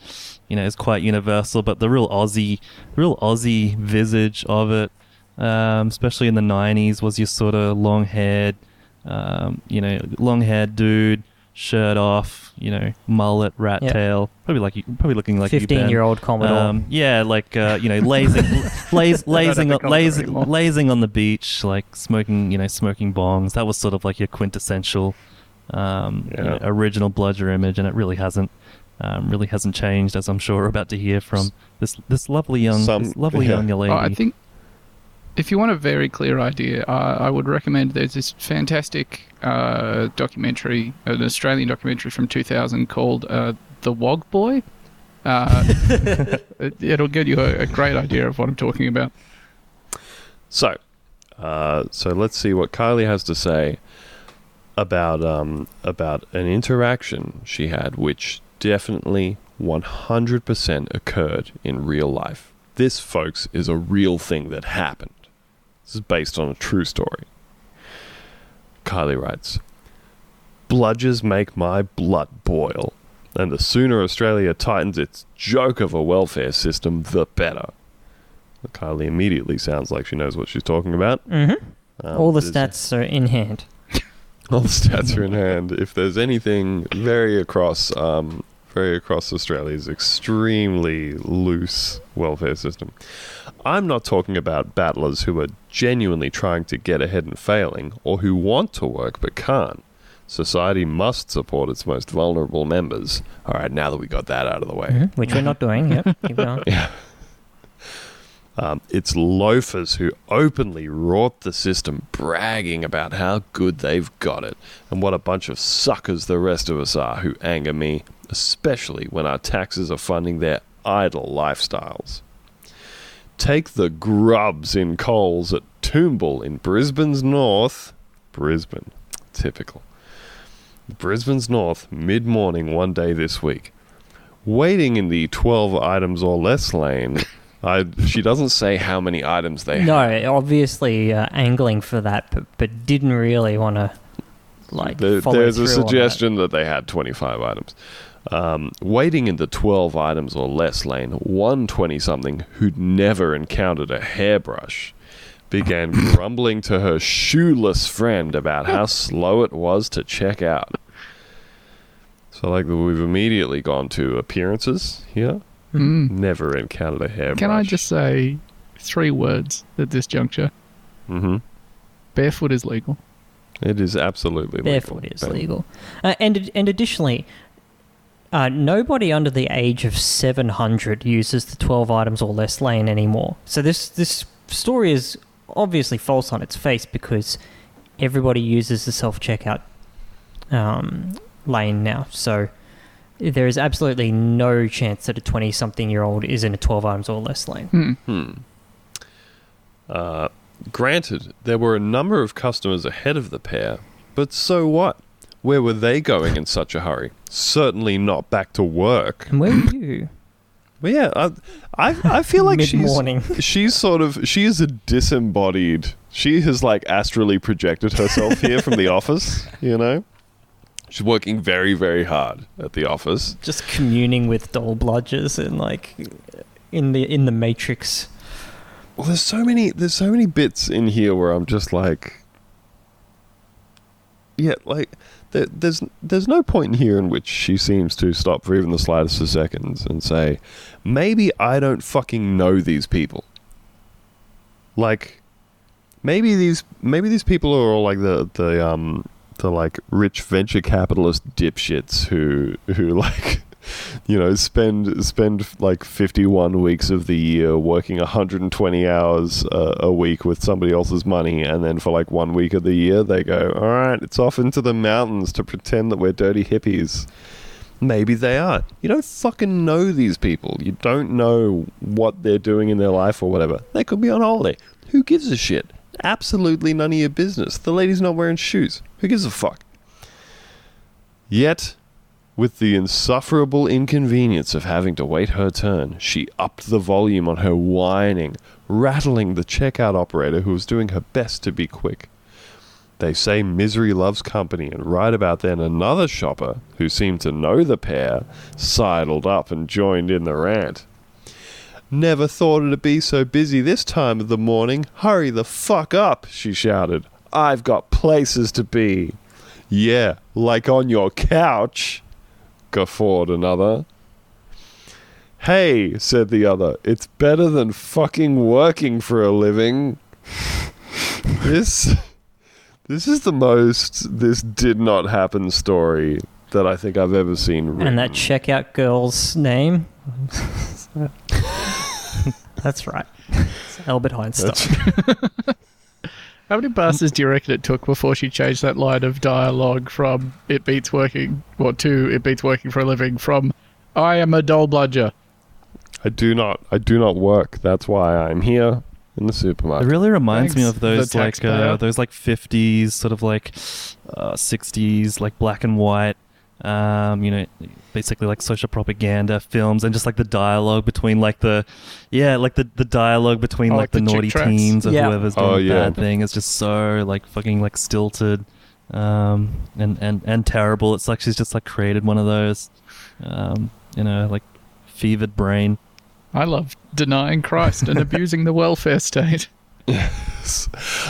you know is quite universal. But the real Aussie, real Aussie visage of it, um, especially in the '90s, was your sort of long haired, um, you know, long haired dude, shirt off, you know, mullet, rat Yeah. tail, probably like you, probably looking like you, Ben. Fifteen-year-old Commodore. Um, yeah, like uh, you know, lazing, laz- lazing, think on, I'm laz- there anymore. lazing on the beach, like smoking, you know, smoking bongs. That was sort of like your quintessential, um, you know, original bludger image, and it really hasn't, um, really hasn't changed, as I'm sure we're about to hear from this this lovely young, Some- this lovely yeah. young lady. Oh, I think if you want a very clear idea, uh, I would recommend there's this fantastic uh, documentary, an Australian documentary from 2000 called uh, The Wog Boy. Uh, it, it'll give you a, a great idea of what I'm talking about. So, uh, so let's see what Kylie has to say about um, about an interaction she had, which definitely 100% occurred in real life. This, folks, is a real thing that happened. This is based on a true story. Kylie writes, "Bludgers make my blood boil." And the sooner Australia tightens its joke of a welfare system, the better. Kylie immediately sounds like she knows what she's talking about. hmm Um, All the stats are in hand. all the stats are in hand. If there's anything very across, um, very across Australia's extremely loose welfare system, I'm not talking about battlers who are genuinely trying to get ahead and failing, or who want to work but can't. Society must support its most vulnerable members. All right, now that we got that out of the way, Mhm, Which we're not doing. Yep. Keep going. yeah. Um, it's loafers who openly rort the system, bragging about how good they've got it, and what a bunch of suckers the rest of us are who anger me, especially when our taxes are funding their idle lifestyles. Take the grubs in Coles at Toombul in Brisbane's north. Brisbane, typical. Brisbane's north, mid morning one day this week. Waiting in the 12 items or less lane. I, she doesn't say how many items they No, have. obviously uh, angling for that, but, but didn't really want to like. There- follow there's a through on that. suggestion that. they had 25 items. Um, waiting in the 12 items or less lane, one 20 something who'd never encountered a hairbrush began grumbling to her shoeless friend about how slow it was to check out. So, like, we've immediately gone to appearances here. Mm. Never encountered a hairbrush. Can I just say three words at this juncture? hmm Barefoot is legal. It is absolutely legal. Barefoot is legal, uh, and and additionally, uh, nobody under the age of seven hundred uses the twelve items or less lane anymore. So this this story is obviously false on its face because everybody uses the self checkout um, lane now. So there is absolutely no chance that a 20 something year old is in a 12 items or less lane. Hmm. Hmm. Uh, granted, there were a number of customers ahead of the pair, but so what? Where were they going in such a hurry? Certainly not back to work. And where were you? Well, yeah, I, I, I feel like she's Mid-morning. she's sort of she is a disembodied. She has like astrally projected herself here from the office. You know, she's working very very hard at the office. Just communing with dole bludgers and like in the in the matrix. Well, there's so many there's so many bits in here where I'm just like, yeah, like there, there's there's no point in here in which she seems to stop for even the slightest of seconds and say, maybe I don't fucking know these people. Like, maybe these maybe these people are all like the the um the like rich venture capitalist dipshits who who like you know spend spend like 51 weeks of the year working 120 hours uh, a week with somebody else's money and then for like one week of the year they go all right it's off into the mountains to pretend that we're dirty hippies. Maybe they are. You don't fucking know these people. You don't know what they're doing in their life or whatever. They could be on holiday. Who gives a shit absolutely none of your business the lady's not wearing shoes who gives a fuck yet with the insufferable inconvenience of having to wait her turn, she upped the volume on her whining, rattling the checkout operator who was doing her best to be quick. They say misery loves company, and right about then, another shopper, who seemed to know the pair, sidled up and joined in the rant. Never thought it'd be so busy this time of the morning. Hurry the fuck up, she shouted. I've got places to be. Yeah, like on your couch guffawed another. Hey, said the other, it's better than fucking working for a living. this this is the most this did not happen story that I think I've ever seen written. And that checkout girl's name? That's right. It's Albert Einstein. That's- How many passes do you reckon it took before she changed that line of dialogue from "it beats working" or to "it beats working for a living" from "I am a dole bludger"? I do not I do not work. That's why I'm here in the supermarket. It really reminds me Thanks, of those the like uh, those like 50s sort of like uh, 60s like black and white um, you know basically like social propaganda films and just like the dialogue between like the yeah like the, the dialogue between Oh, like like the, the naughty tracks. teens or Yeah. whoever's doing Oh, the yeah. bad thing is just so like fucking like stilted um, and, and and terrible it's like she's just like created one of those um, you know like fevered brain I love denying Christ and abusing the welfare state. Yes.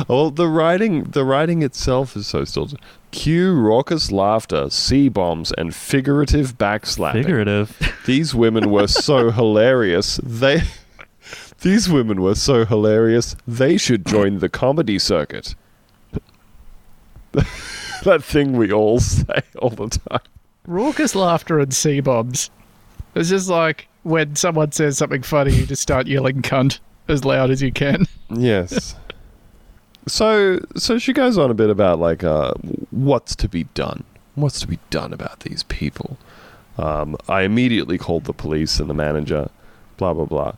Well, the writing, the writing itself is so stilted. Cue raucous laughter, C bombs, and figurative backslapping. figurative These women were so hilarious. They, these women were so hilarious. They should join the comedy circuit. that thing we all say all the time. Raucous laughter and C bombs. It's just like when someone says something funny, you just start yelling "cunt" as loud as you can. Yes. So, so she goes on a bit about like uh, what's to be done. What's to be done about these people? Um, I immediately called the police and the manager. Blah blah blah.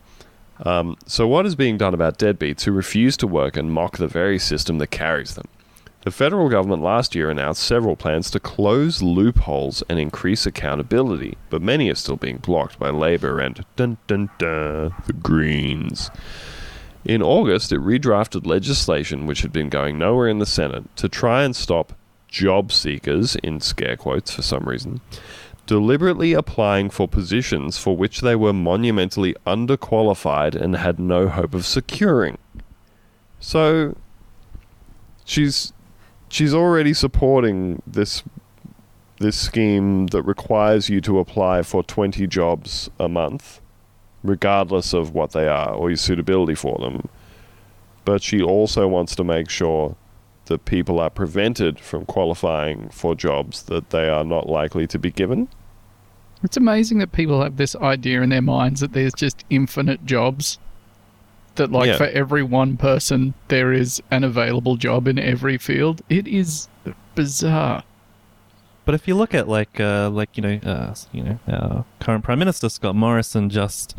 Um, so, what is being done about deadbeats who refuse to work and mock the very system that carries them? The federal government last year announced several plans to close loopholes and increase accountability, but many are still being blocked by Labour and dun dun dun the Greens. In August, it redrafted legislation which had been going nowhere in the Senate to try and stop job seekers, in scare quotes for some reason, deliberately applying for positions for which they were monumentally underqualified and had no hope of securing. So, she's she's already supporting this this scheme that requires you to apply for 20 jobs a month regardless of what they are or your suitability for them. But she also wants to make sure that people are prevented from qualifying for jobs that they are not likely to be given. It's amazing that people have this idea in their minds that there's just infinite jobs. that like Yeah. for every one person there is an available job in every field. It is bizarre. But if you look at like uh, like you know uh, you know our current prime minister Scott Morrison just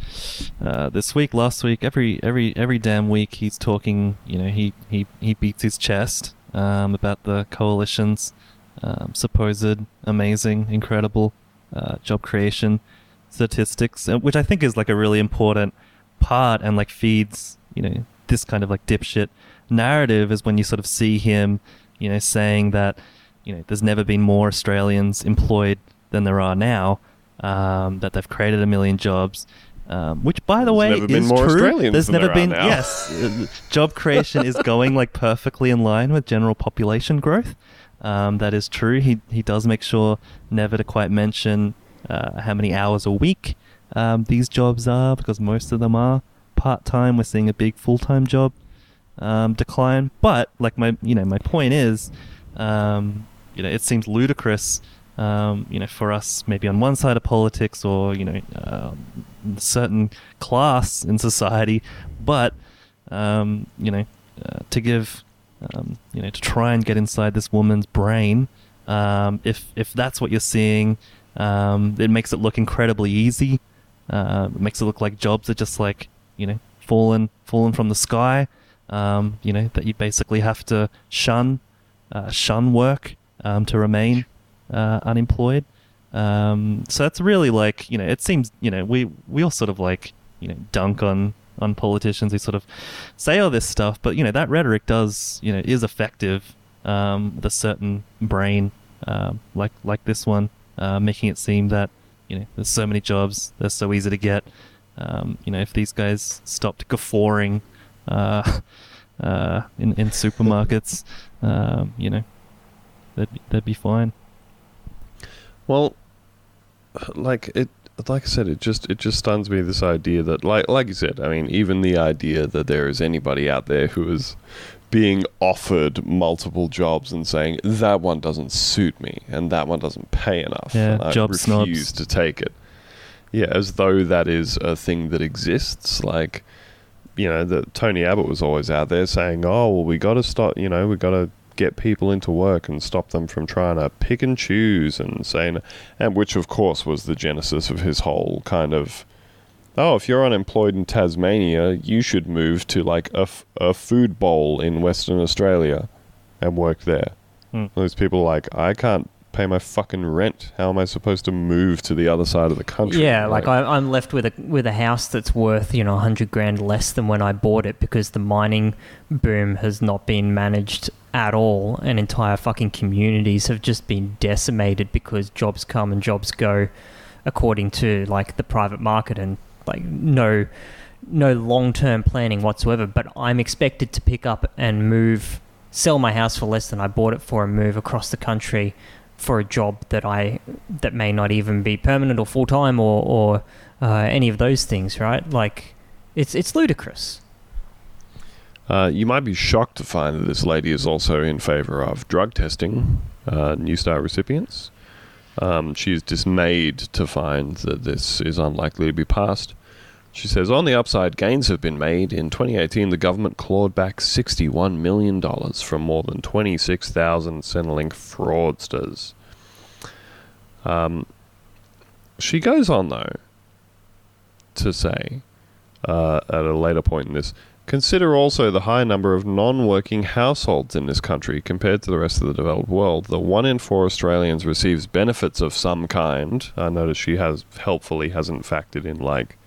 uh, this week last week every every every damn week he's talking you know he he, he beats his chest um, about the coalition's um, supposed amazing incredible uh, job creation statistics uh, which I think is like a really important part and like feeds you know this kind of like dipshit narrative is when you sort of see him you know saying that you know, there's never been more Australians employed than there are now. Um, that they've created a million jobs, um, which, by the There's way, never been is more true. Australians there's than never there are been now. yes, job creation is going like perfectly in line with general population growth. Um, that is true. He he does make sure never to quite mention uh, how many hours a week um, these jobs are because most of them are part time. We're seeing a big full time job um, decline. But like my you know my point is, um, you know, it seems ludicrous. Um, you know, for us, maybe on one side of politics, or you know, um, certain class in society, but um, you know, uh, to give, um, you know, to try and get inside this woman's brain, um, if if that's what you're seeing, it makes it look incredibly easy. Uh, it makes it look like jobs are just like you know fallen fallen from the sky. You know that you basically have to shun uh, shun work um, to remain uh, unemployed. Um, so that's really like you know it seems you know we we all sort of like you know dunk on on politicians who sort of say all this stuff, but you know that rhetoric does you know is effective um, with a certain brain um, like like this one, uh, making it seem that you know there's so many jobs, they're so easy to get. Um, you know if these guys stopped guffawing uh, uh, in in supermarkets, um, you know be, they'd be fine. Well, like it, like I said, it just it just stuns me this idea that, like like you said, I mean, even the idea that there is anybody out there who is being offered multiple jobs and saying that one doesn't suit me and that one doesn't pay enough, Yeah, and I job refuse snobs. to take it. Yeah, as though that is a thing that exists. Like, you know, that Tony Abbott was always out there saying, "Oh, well, we got to stop. You know, we got to." Get people into work and stop them from trying to pick and choose and saying and which of course was the genesis of his whole kind of oh if you're unemployed in Tasmania you should move to like a, f- a food bowl in Western Australia and work there. Hmm. those people are like I can't pay my fucking rent. How am I supposed to move to the other side of the country? Yeah, like I, I'm left with a with a house that's worth you know hundred grand less than when I bought it because the mining boom has not been managed at all, and entire fucking communities have just been decimated because jobs come and jobs go, according to like the private market and like no no long term planning whatsoever. But I'm expected to pick up and move, sell my house for less than I bought it for, and move across the country for a job that I that may not even be permanent or full time or or uh, any of those things, right? Like, it's it's ludicrous. Uh, you might be shocked to find that this lady is also in favor of drug testing uh, Newstart recipients. Um, she is dismayed to find that this is unlikely to be passed. She says, on the upside, gains have been made. In 2018, the government clawed back $61 million from more than 26,000 Centrelink fraudsters. Um, she goes on, though, to say, uh, at a later point in this, Consider also the high number of non working households in this country compared to the rest of the developed world. The one in four Australians receives benefits of some kind. I notice she has helpfully hasn't factored in, like,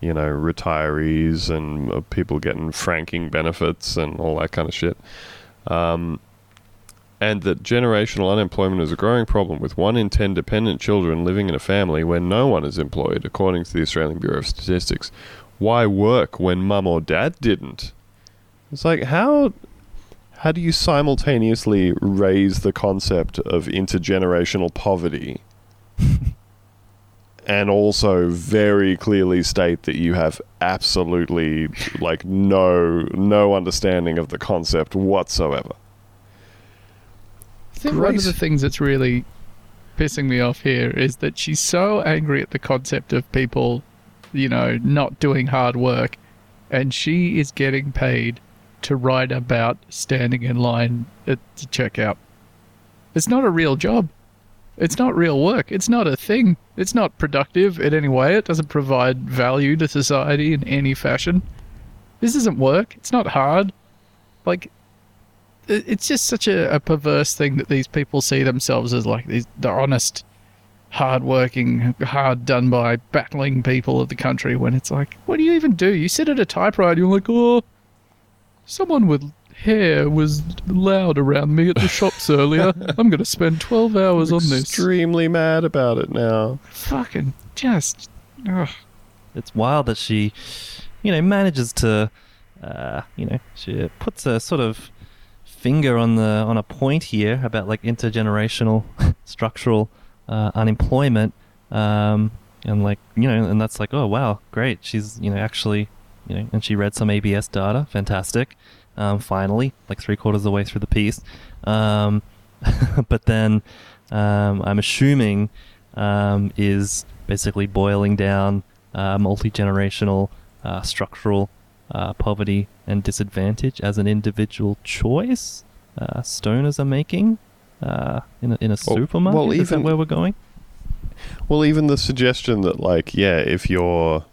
you know, retirees and uh, people getting franking benefits and all that kind of shit. Um, and that generational unemployment is a growing problem, with one in ten dependent children living in a family where no one is employed, according to the Australian Bureau of Statistics why work when mum or dad didn't? It's like how how do you simultaneously raise the concept of intergenerational poverty and also very clearly state that you have absolutely like no no understanding of the concept whatsoever. I think one of the things that's really pissing me off here is that she's so angry at the concept of people, you know, not doing hard work and she is getting paid to write about standing in line at the checkout. It's not a real job. It's not real work. It's not a thing. It's not productive in any way. It doesn't provide value to society in any fashion. This isn't work. It's not hard. Like, it's just such a, a perverse thing that these people see themselves as like these the honest, hard-working, hard done by, battling people of the country. When it's like, what do you even do? You sit at a typewriter. You're like, oh, someone with hair was loud around me at the shops earlier. I'm going to spend 12 hours on this. Extremely mad about it now. Fucking just. Ugh. it's wild that she, you know, manages to, uh, you know, she puts a sort of finger on the on a point here about like intergenerational structural uh, unemployment, um, and like you know, and that's like, oh wow, great, she's you know actually, you know, and she read some ABS data, fantastic. Um, finally, like three quarters of the way through the piece, um, but then um, I'm assuming um, is basically boiling down uh, multi generational uh, structural uh, poverty and disadvantage as an individual choice. Uh, stoners are making uh, in a, in a Well- supermarket. well, Is that even- where we're going? Well, even the suggestion that, like, yeah, if you're,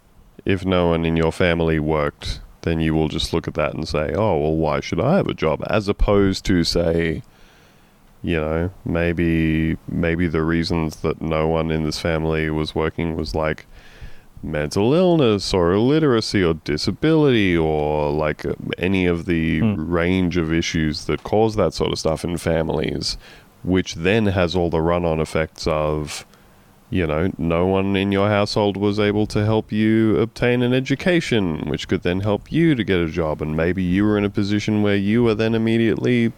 if no one in your family worked, then you will just look at that and say, oh, well, why should I have a job? As opposed to say, you know, maybe maybe the reasons that no one in this family was working was like mental illness or illiteracy or disability or like any of the Hmm. range of issues that cause that sort of stuff in families, which then has all the run-on effects of you know, no one in your household was able to help you obtain an education, which could then help you to get a job. And maybe you were in a position where you were then immediately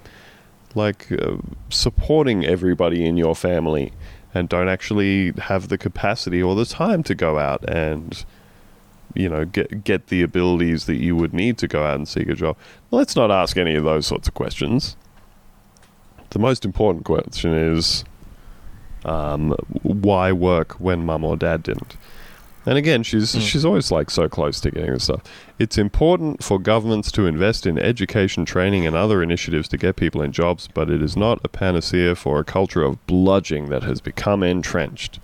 like uh, supporting everybody in your family and don't actually have the capacity or the time to go out and you know get get the abilities that you would need to go out and seek a job. Let's not ask any of those sorts of questions. The most important question is um, why work when mum or dad didn't? And again, she's Mm. she's always like so close to getting this stuff. It's important for governments to invest in education, training, and other initiatives to get people in jobs, but it is not a panacea for a culture of bludging that has become entrenched.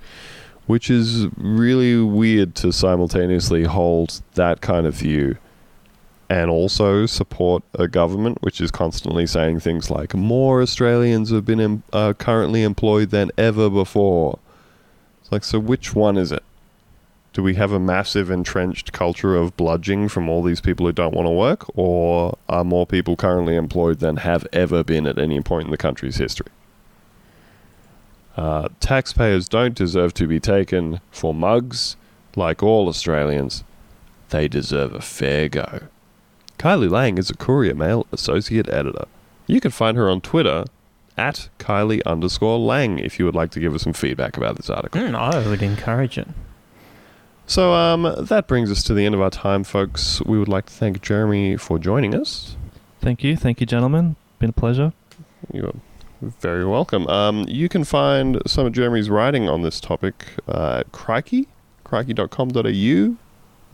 Which is really weird to simultaneously hold that kind of view and also support a government which is constantly saying things like more Australians have been em- uh, currently employed than ever before. It's like, so which one is it? Do we have a massive entrenched culture of bludging from all these people who don't want to work, or are more people currently employed than have ever been at any point in the country's history? Uh, taxpayers don't deserve to be taken for mugs like all Australians. They deserve a fair go. Kylie Lang is a Courier Mail associate editor. You can find her on Twitter at Kylie underscore Lang if you would like to give us some feedback about this article. Mm, I would encourage it. So um, that brings us to the end of our time, folks. We would like to thank Jeremy for joining us. Thank you, thank you, gentlemen. Been a pleasure. You're very welcome. Um, you can find some of Jeremy's writing on this topic uh, at Crikey, crikey.com.au.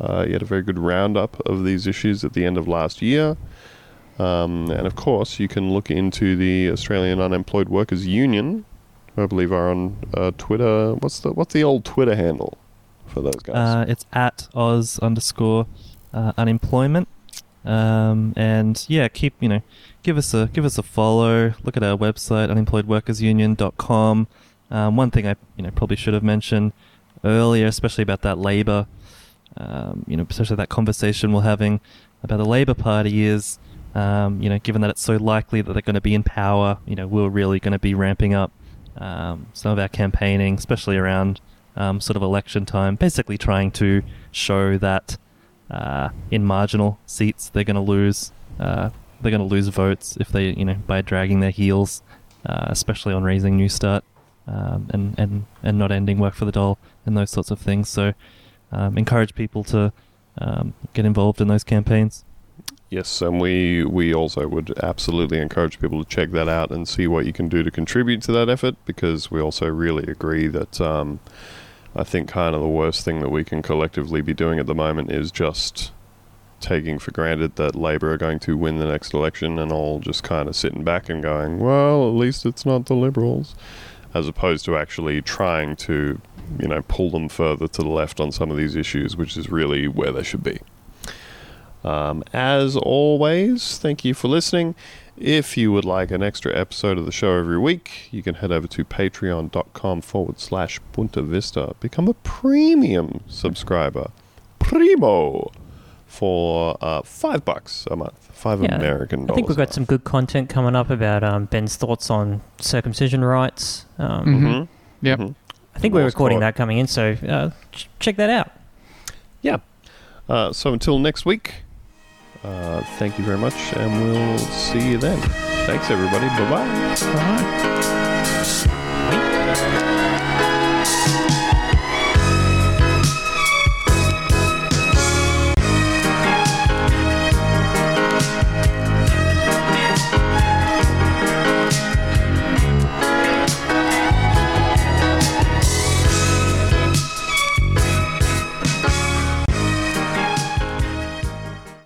Uh, he had a very good roundup of these issues at the end of last year. Um, and of course, you can look into the Australian Unemployed Workers Union, who I believe are on uh, Twitter. What's the what's the old Twitter handle for those guys? Uh, it's at Oz underscore uh, unemployment. Um, and yeah, keep you know, give us a give us a follow. Look at our website, unemployedworkersunion.com. Um, one thing I you know probably should have mentioned earlier, especially about that Labor, um, you know, especially that conversation we're having about the Labor Party is, um, you know, given that it's so likely that they're going to be in power, you know, we're really going to be ramping up um, some of our campaigning, especially around um, sort of election time, basically trying to show that uh, in marginal seats they're going to lose. Uh, they're going to lose votes if they, you know, by dragging their heels, uh, especially on raising Newstart um, and and and not ending work for the dole and those sorts of things. So, um, encourage people to um, get involved in those campaigns. Yes, and we we also would absolutely encourage people to check that out and see what you can do to contribute to that effort because we also really agree that um, I think kind of the worst thing that we can collectively be doing at the moment is just taking for granted that Labor are going to win the next election and all just kind of sitting back and going, well, at least it's not the Liberals, as opposed to actually trying to, you know, pull them further to the left on some of these issues, which is really where they should be. Um, as always, thank you for listening. If you would like an extra episode of the show every week, you can head over to patreon.com forward slash Punta Vista. Become a premium subscriber. Primo! For uh, five bucks a month. Five Yeah, American dollars. I think we've got some good content coming up about um, Ben's thoughts on circumcision rights. Um, Mhm. month. Yep. Mhm. I think we're recording code. that coming in, so uh, ch- check that out. Yeah. Uh, so until next week, uh, thank you very much, and we'll see you then. Thanks, everybody. Bye bye. Right.